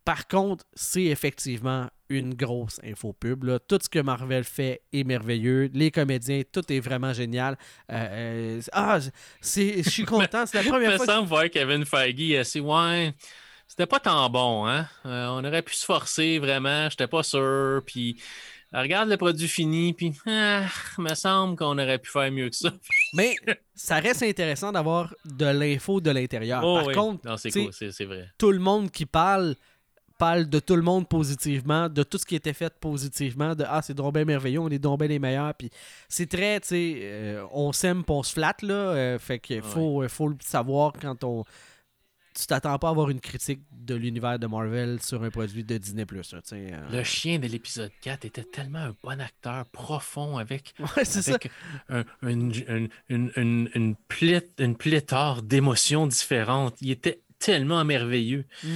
Par contre, c'est effectivement une grosse info pub. Tout ce que Marvel fait est merveilleux. Les comédiens, tout est vraiment génial. Euh, euh, ah, je suis *laughs* content. C'est la première fois. Il me semble voir Kevin Feige assez. Ouais, c'était pas tant bon. Hein? Euh, on aurait pu se forcer vraiment. J'étais pas sûr. Puis. Regarde le produit fini, puis ah, me semble qu'on aurait pu faire mieux que ça. *laughs* Mais ça reste intéressant d'avoir de l'info de l'intérieur. Oh Par contre, c'est cool, c'est vrai. Tout le monde qui parle parle de tout le monde positivement, de tout ce qui était fait positivement, de Ah, c'est donc merveilleux, on est donc les meilleurs. Puis c'est très, tu sais, euh, on s'aime, on se flatte, là. Euh, fait qu'il faut, faut le savoir quand on. Tu t'attends pas à avoir une critique de l'univers de Marvel sur un produit de Disney. Là, euh. Le chien de l'épisode 4 était tellement un bon acteur, profond, avec, *laughs* une, une, une, pléthore d'émotions différentes. Il était tellement merveilleux. Mm.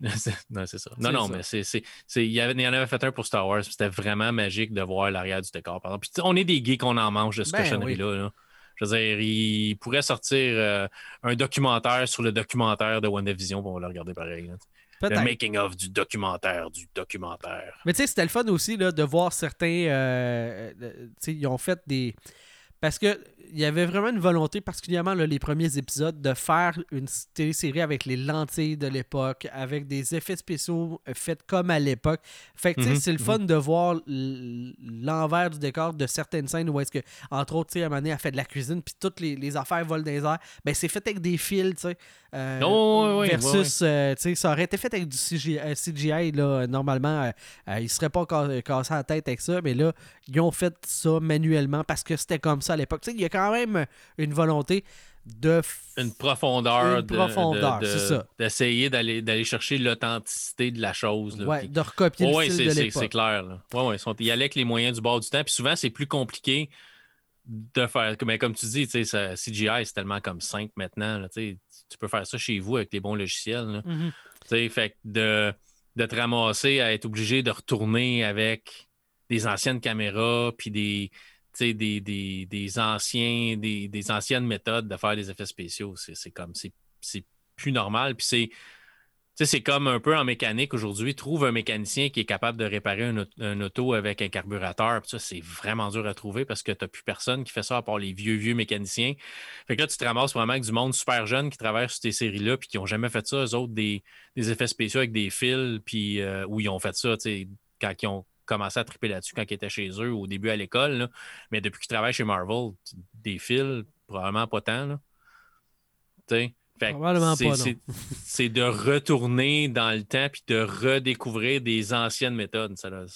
*laughs* non, c'est ça. Non, non, mais c'est. Il y, en avait fait un pour Star Wars. C'était vraiment magique de voir l'arrière du décor. Par Puis, on est des geeks, on en mange de ce ben cochonnerie-là. Je veux dire, il pourrait sortir euh, un documentaire sur le documentaire de WandaVision, on va le regarder pareil. Le making-of du documentaire, du documentaire. Mais tu sais, c'était le fun aussi là, de voir certains. Euh, euh, tu sais, ils ont fait des. Parce que il y avait vraiment une volonté, particulièrement les premiers épisodes, de faire une télésérie avec les lentilles de l'époque, avec des effets spéciaux euh, faits comme à l'époque. Fait que, mhm, c'est le fun mhm. de voir l'envers du décor de certaines scènes où est-ce que, entre autres, tu sais, elle fait de la cuisine, puis toutes les, affaires volent dans les airs. Ben, c'est fait avec des fils, tu sais. Euh, oh, versus, euh, tu sais, ça aurait été fait avec du CGI, là, normalement, il ne serait pas cassé la tête avec ça, mais là, ils ont fait ça manuellement parce que c'était comme ça à l'époque. Tu sais, il y a quand même une volonté de une profondeur, une profondeur c'est ça. D'essayer d'aller, d'aller chercher l'authenticité de la chose. ouais, de recopier le style c'est, de c'est, clair. Là. Ouais, ouais, ils, sont, ils allaient avec les moyens du bord du temps. Puis souvent, c'est plus compliqué de faire. Mais comme tu dis, ça, CGI, c'est tellement comme simple maintenant. tu peux faire ça chez vous avec les bons logiciels. Mm-hmm. Fait de, de te ramasser à être obligé de retourner avec des anciennes caméras, puis des des, des, des, anciens, des, des, anciennes méthodes de faire des effets spéciaux. C'est comme, c'est plus normal. Puis c'est. C'est comme un peu en mécanique aujourd'hui. Trouve un mécanicien qui est capable de réparer un, auto avec un carburateur. ça, c'est vraiment dur à trouver parce que tu n'as plus personne qui fait ça à part les vieux, vieux mécaniciens. Fait que là, tu te ramasses vraiment avec du monde super jeune qui travaille sur ces séries-là puis qui n'ont jamais fait ça, eux autres, des, effets spéciaux avec des fils, puis euh, où ils ont fait ça, quand ils ont commencé à triper là-dessus quand ils étaient chez eux au début à l'école. Mais depuis qu'ils travaillent chez Marvel, des fils, probablement pas tant. C'est de retourner dans le temps puis de redécouvrir des anciennes méthodes. Ça ne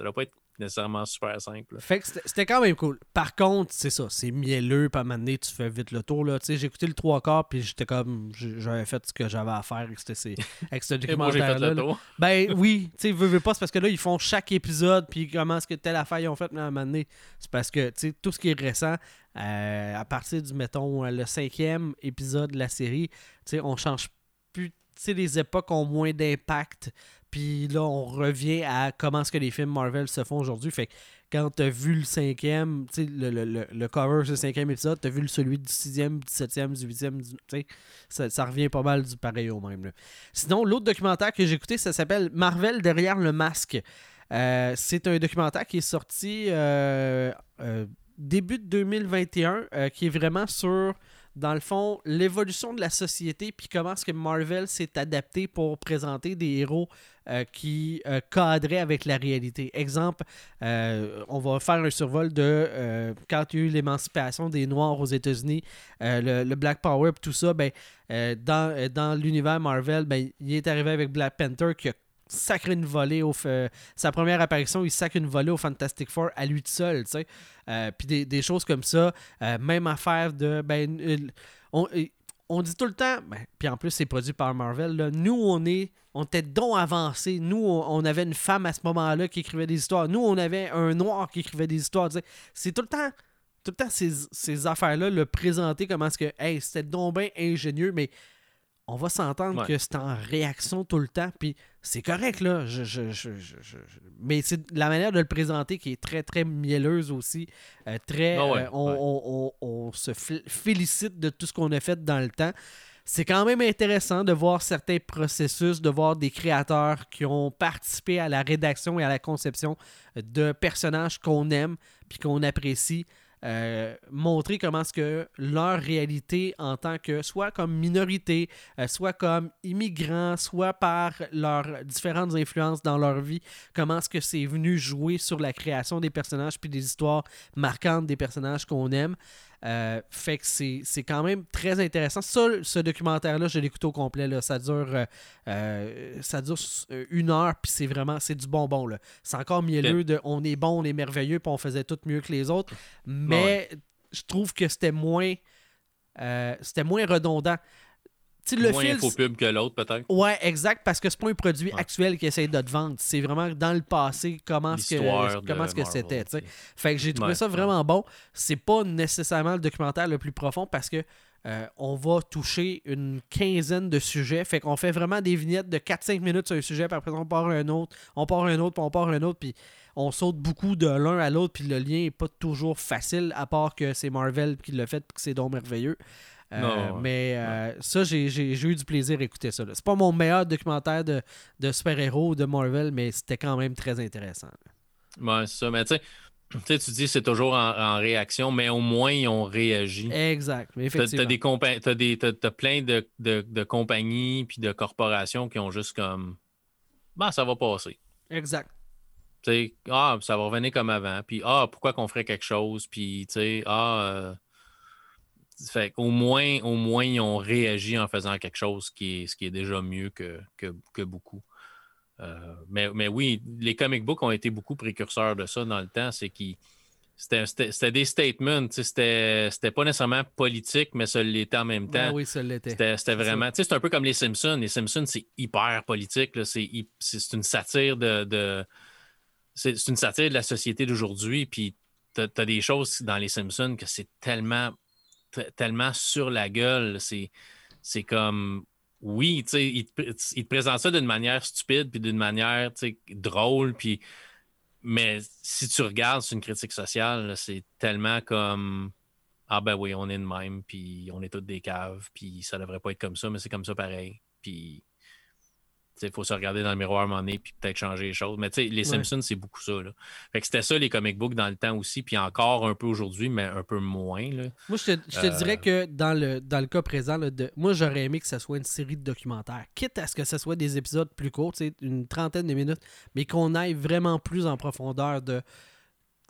doit pas être nécessairement super simple. Fait que c'était quand même cool. Par contre, c'est ça, c'est mielleux, pas m'amener, tu fais vite le tour. J'ai écouté le trois quarts, puis j'étais comme, j'avais fait ce que j'avais à faire avec, ce *laughs* documentaire-là. Ben *laughs* oui, tu sais, veux, veux pas, c'est parce que là, ils font chaque épisode, puis comment est-ce que telle affaire ils ont fait, mais à un moment donné, c'est parce que, tu sais, tout ce qui est récent, euh, à partir du, mettons, le cinquième épisode de la série, tu sais, on change plus, tu sais, les époques ont moins d'impact puis là, on revient à comment est-ce que les films Marvel se font aujourd'hui. Fait que quand t'as vu le cinquième, tu sais, le, le, le, cover du cinquième épisode, t'as vu celui du sixième, du septième, du huitième, tu sais, ça, ça, revient pas mal du pareil au même. Sinon, l'autre documentaire que j'ai écouté, ça s'appelle Marvel derrière le masque. Euh, c'est un documentaire qui est sorti euh, euh, début de 2021 qui est vraiment sur dans le fond, l'évolution de la société, puis comment est-ce que Marvel s'est adapté pour présenter des héros euh, qui euh, cadraient avec la réalité. Exemple, euh, on va faire un survol de quand il y a eu l'émancipation des Noirs aux États-Unis, le, Black Power, tout ça, ben, dans, dans l'univers Marvel, ben, il est arrivé avec Black Panther qui a sacré une volée au sa première apparition il sacre une volée au Fantastic Four à lui seul tu sais puis des, choses comme ça même affaire de ben on dit tout le temps, ben, puis en plus c'est produit par Marvel, nous on est, on était donc avancés. Nous on, avait une femme à ce moment-là qui écrivait des histoires. Nous on avait un noir qui écrivait des histoires. C'est tout le temps, tout le temps ces, affaires-là, le présenter comment est-ce que, hey, c'était donc bien ingénieux, mais on va s'entendre que c'est en réaction tout le temps, puis c'est correct, là. mais c'est la manière de le présenter qui est très, très mielleuse aussi. Euh, très, ah euh, on, se félicite de tout ce qu'on a fait dans le temps. C'est quand même intéressant de voir certains processus, de voir des créateurs qui ont participé à la rédaction et à la conception de personnages qu'on aime puis qu'on apprécie. Euh, montrer comment est-ce que leur réalité en tant que soit comme minorité, euh, soit comme immigrants, soit par leurs différentes influences dans leur vie, comment est-ce que c'est venu jouer sur la création des personnages puis des histoires marquantes des personnages qu'on aime. Euh, fait que c'est quand même très intéressant. Ça, ce documentaire-là, je l'ai écouté au complet. Là. Ça dure, euh, euh, ça dure une heure, puis c'est vraiment c'est du bonbon. C'est encore mielleux de on est bon, on est merveilleux, puis on faisait tout mieux que les autres. Mais je trouve que c'était moins, c'était moins redondant le moins infopub que l'autre, peut-être. Ouais, exact, parce que c'est pas un produit actuel qui essaie de te vendre. C'est vraiment dans le passé comment est-ce que comment ce que c'était. Fait que j'ai trouvé ça vraiment bon. C'est pas nécessairement le documentaire le plus profond parce que euh, on va toucher une quinzaine de sujets. Fait qu'on fait vraiment des vignettes de 4-5 minutes sur un sujet, puis après on part un autre, on part un autre, puis on part un autre, puis on saute beaucoup de l'un à l'autre, puis le lien est pas toujours facile, à part que c'est Marvel qui l'a fait, puis que c'est donc merveilleux. Euh, mais euh, ça, j'ai eu du plaisir à écouter ça. C'est pas mon meilleur documentaire de, de super-héros de Marvel, mais c'était quand même très intéressant. Ouais, c'est ça. Mais tu sais, *clears throat* tu dis c'est toujours en, réaction, mais au moins ils ont réagi. Exact. Tu as, plein de, compagnies puis de corporations qui ont juste comme Ben, ça va passer. Exact. Tu sais, ah, ça va revenir comme avant. Puis ah, pourquoi qu'on ferait quelque chose? Puis tu sais, ah. Euh, fait au moins, au moins, ils ont réagi en faisant quelque chose qui est, ce qui est déjà mieux que, que, beaucoup. Euh, mais, mais, oui, les comic books ont été beaucoup précurseurs de ça dans le temps. C'est c'était des statements. C'était pas nécessairement politique, mais ça l'était en même temps. oui, ça l'était. C'était vraiment. C'est un peu comme les Simpsons. Les Simpsons, c'est hyper politique. C'est une satire de. de c'est une satire de la société d'aujourd'hui. Puis tu as, des choses dans les Simpsons que c'est tellement tellement sur la gueule. C'est comme oui, il te, il te présente ça d'une manière stupide puis d'une manière drôle, puis mais si tu regardes sur une critique sociale, c'est tellement comme Ah ben oui, on est de même, puis on est tous des caves, puis ça devrait pas être comme ça, mais c'est comme ça pareil. Puis il faut se regarder dans le miroir à un moment donné puis peut-être changer les choses. Mais les Simpsons, c'est beaucoup ça. Fait que c'était ça les comic books dans le temps aussi, puis encore un peu aujourd'hui, mais un peu moins. Moi, je te, euh, dirais que dans le, dans le cas présent, de, moi, j'aurais aimé que ce soit une série de documentaires. Quitte à ce que ce soit des épisodes plus courts, une trentaine de minutes, mais qu'on aille vraiment plus en profondeur de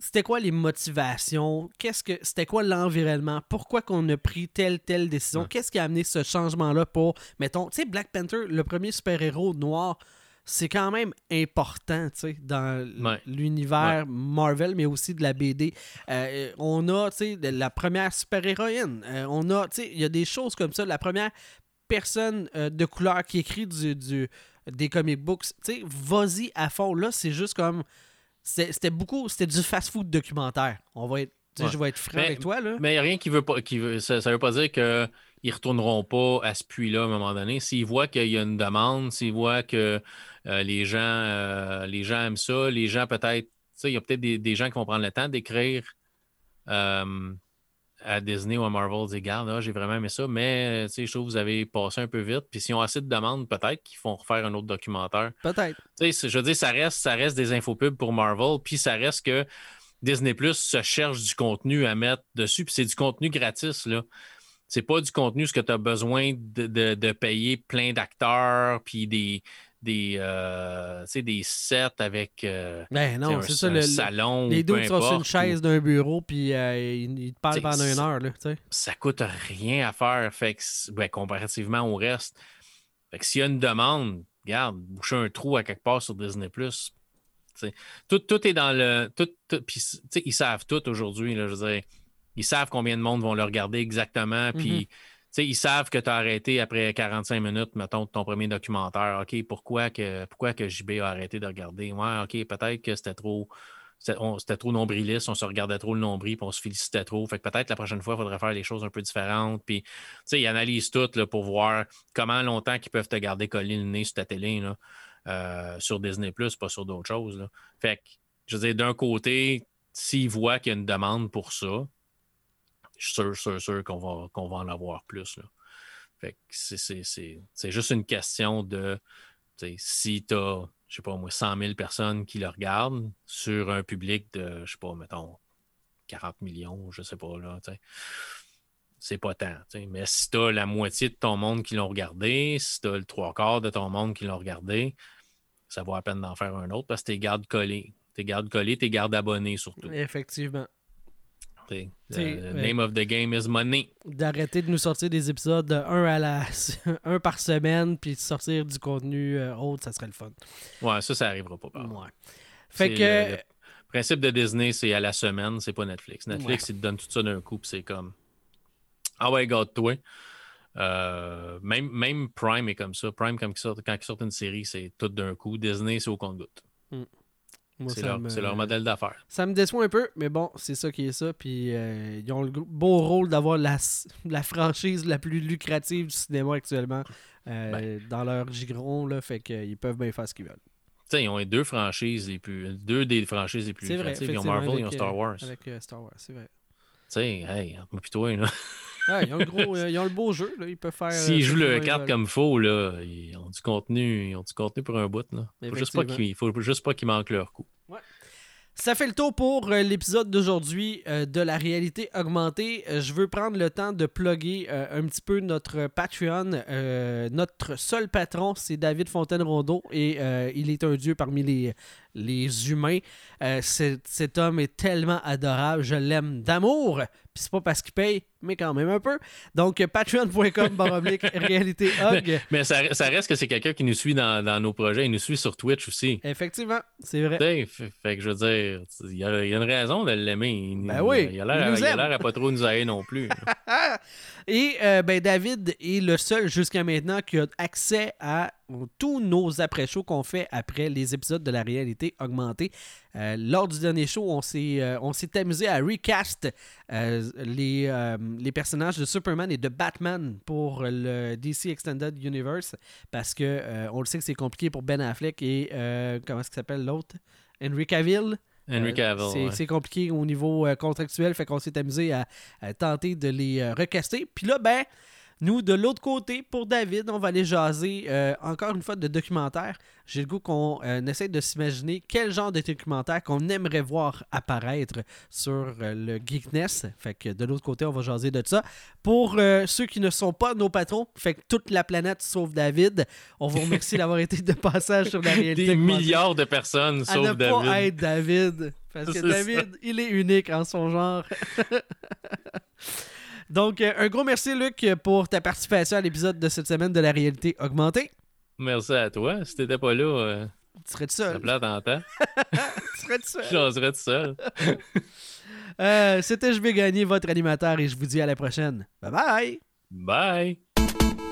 c'était quoi les motivations? Qu'est-ce que c'était quoi l'environnement? Pourquoi qu'on a pris telle telle décision? Qu'est-ce qui a amené ce changement-là pour, mettons, tu sais, Black Panther, le premier super-héros noir, c'est quand même important, tu sais, dans l'univers Marvel, mais aussi de la BD. Euh, on a, tu sais, la première super-héroïne. Euh, on a, tu sais, il y a des choses comme ça. La première personne euh, de couleur qui écrit du, du des comic books, tu sais, vas-y à fond. Là, c'est juste comme c'était beaucoup, c'était du fast-food documentaire. On va être, je vais être franc avec toi. Là. Mais il n'y a rien qui veut pas. Qui veut, ça ne veut pas dire qu'ils ne retourneront pas à ce puits-là à un moment donné. S'ils voient qu'il y a une demande, s'ils voient que euh, les, gens, euh, les gens aiment ça, les gens peut-être. Il y a peut-être des, gens qui vont prendre le temps d'écrire euh, à Disney ou à Marvel dire Regarde, j'ai vraiment aimé ça, mais je trouve que vous avez passé un peu vite. Puis s'ils ont assez de demandes, peut-être qu'ils font refaire un autre documentaire. Peut-être. Je veux dire, ça reste, ça reste des infopubs pour Marvel, puis ça reste que Disney Plus se cherche du contenu à mettre dessus, puis c'est du contenu gratis, là. C'est pas du contenu ce que tu as besoin de, payer plein d'acteurs, puis des, des, euh, des sets avec euh, ben non, un, ça, le, salon. Les deux sont sur une chaise d'un bureau, puis euh, ils, te parlent pendant une heure. Là, ça coûte rien à faire, fait ben, comparativement au reste. Fait que s'il y a une demande, regarde, boucher un trou à quelque part sur Disney. Tout, tout est dans le. Tout, ils savent tout aujourd'hui. Je veux dire, ils savent combien de monde vont le regarder exactement. Puis, ils savent que tu as arrêté après 45 minutes, mettons, de ton premier documentaire. OK, pourquoi que, pourquoi que JB a arrêté de regarder? Ouais, OK, peut-être que c'était trop. C'était trop nombriliste, on se regardait trop le nombril, puis on se félicitait trop. Fait que peut-être la prochaine fois, il faudrait faire les choses un peu différentes. Puis, ils analysent tout là, pour voir comment longtemps ils peuvent te garder collé le nez sur ta télé. Là. Euh, sur Disney, pas sur d'autres choses. Fait que, je veux dire, d'un côté, s'ils voient qu'il y a une demande pour ça, je suis sûr, sûr, sûr qu'on va, va en avoir plus. Là. Fait que c'est juste une question de si tu as, je sais pas moi, 100 000 personnes qui le regardent sur un public de, je sais pas, mettons, 40 millions, je sais pas, là, c'est pas tant. Mais si tu as la moitié de ton monde qui l'ont regardé, si tu as le trois quarts de ton monde qui l'ont regardé, ça vaut la peine d'en faire un autre parce que t'es garde collé. T'es garde collé, t'es garde abonné surtout. Effectivement. The name of the game is money. D'arrêter de nous sortir des épisodes un, à la... *laughs* un par semaine puis de sortir du contenu euh, autre, ça serait le fun. Ouais, ça, ça arrivera pas. Ouais. Fait que. Le, principe de Disney, c'est à la semaine, c'est pas Netflix. Netflix, il te donne tout ça d'un coup, puis c'est comme ah ouais, garde-toi. Euh, même, même Prime est comme ça. Prime, quand ils sortent, une série, c'est tout d'un coup. Disney, c'est au compte-goutte. Hmm. C'est leur, modèle d'affaires. Ça me déçoit un peu, mais bon, c'est ça qui est ça. Puis euh, ils ont le beau rôle d'avoir la, la, franchise la plus lucrative du cinéma actuellement euh, ben. dans leur gigron. Là, fait qu'ils peuvent bien faire ce qu'ils veulent. ils ont deux franchises les plus. Deux des franchises les plus lucratives. ils ont Marvel, ils ont Star Wars. Avec Star Wars, c'est vrai. Tu sais, hey, moi toi, là. Ils, ont le gros, euh, ils ont le beau jeu, là. ils peuvent faire. S'ils euh, jouent le carte comme faux, là, ils ont du contenu, ils ont du contenu pour un bout. Là. Faut juste pas qu'il faut juste pas qu'ils manquent leur coup. Ouais. Ça fait le tour pour euh, l'épisode d'aujourd'hui de la réalité augmentée. je veux prendre le temps de plugger un petit peu notre Patreon. notre seul patron, c'est David Fontaine-Rondeau et il est un dieu parmi les, les humains. cet homme est tellement adorable. Je l'aime d'amour. Puis c'est pas parce qu'il paye, mais quand même un peu. Donc, patreon.com, baroblique, *laughs* réalité hog. Mais, ça, reste que c'est quelqu'un qui nous suit dans, nos projets. Il nous suit sur Twitch aussi. Effectivement, c'est vrai. fait, que je veux dire, il y, a, une raison de l'aimer. Ben oui. Il a l'air à pas trop nous aider non plus. *laughs* Et euh, ben, David est le seul jusqu'à maintenant qui a accès à tous nos après-shows qu'on fait après les épisodes de la réalité augmentée. Euh, lors du dernier show, on s'est, euh, on s'est amusé à recast les, les personnages de Superman et de Batman pour le DC Extended Universe parce que on le sait que c'est compliqué pour Ben Affleck et comment est-ce qu'il s'appelle l'autre? Henry Cavill? Henry Cavill. c'est, compliqué au niveau contractuel, fait qu'on s'est amusé à, à, tenter de les recaster. Puis là, ben, nous, de l'autre côté, pour David, on va aller jaser euh, encore une fois de documentaire. J'ai le goût qu'on euh, essaie de s'imaginer quel genre de documentaire qu'on aimerait voir apparaître sur euh, le Geekness. Fait que de l'autre côté, on va jaser de ça. Pour ceux qui ne sont pas nos patrons, fait que toute la planète sauf David, on vous remercie d'avoir été de passage sur la réalité. Des milliards de personnes sauf à ne David. Pas être David. Parce que David, il est unique en son genre. *laughs* Donc, euh, un gros merci, Luc, pour ta participation à l'épisode de cette semaine de la réalité augmentée. Merci à toi. Si t'étais pas là, euh, tu serais tout seul. Ça plate en temps. *laughs* tu serais tout seul. *laughs* J'oserais tout seul. *laughs* euh, C'était Je vais gagner votre animateur et je vous dis à la prochaine. Bye bye. Bye.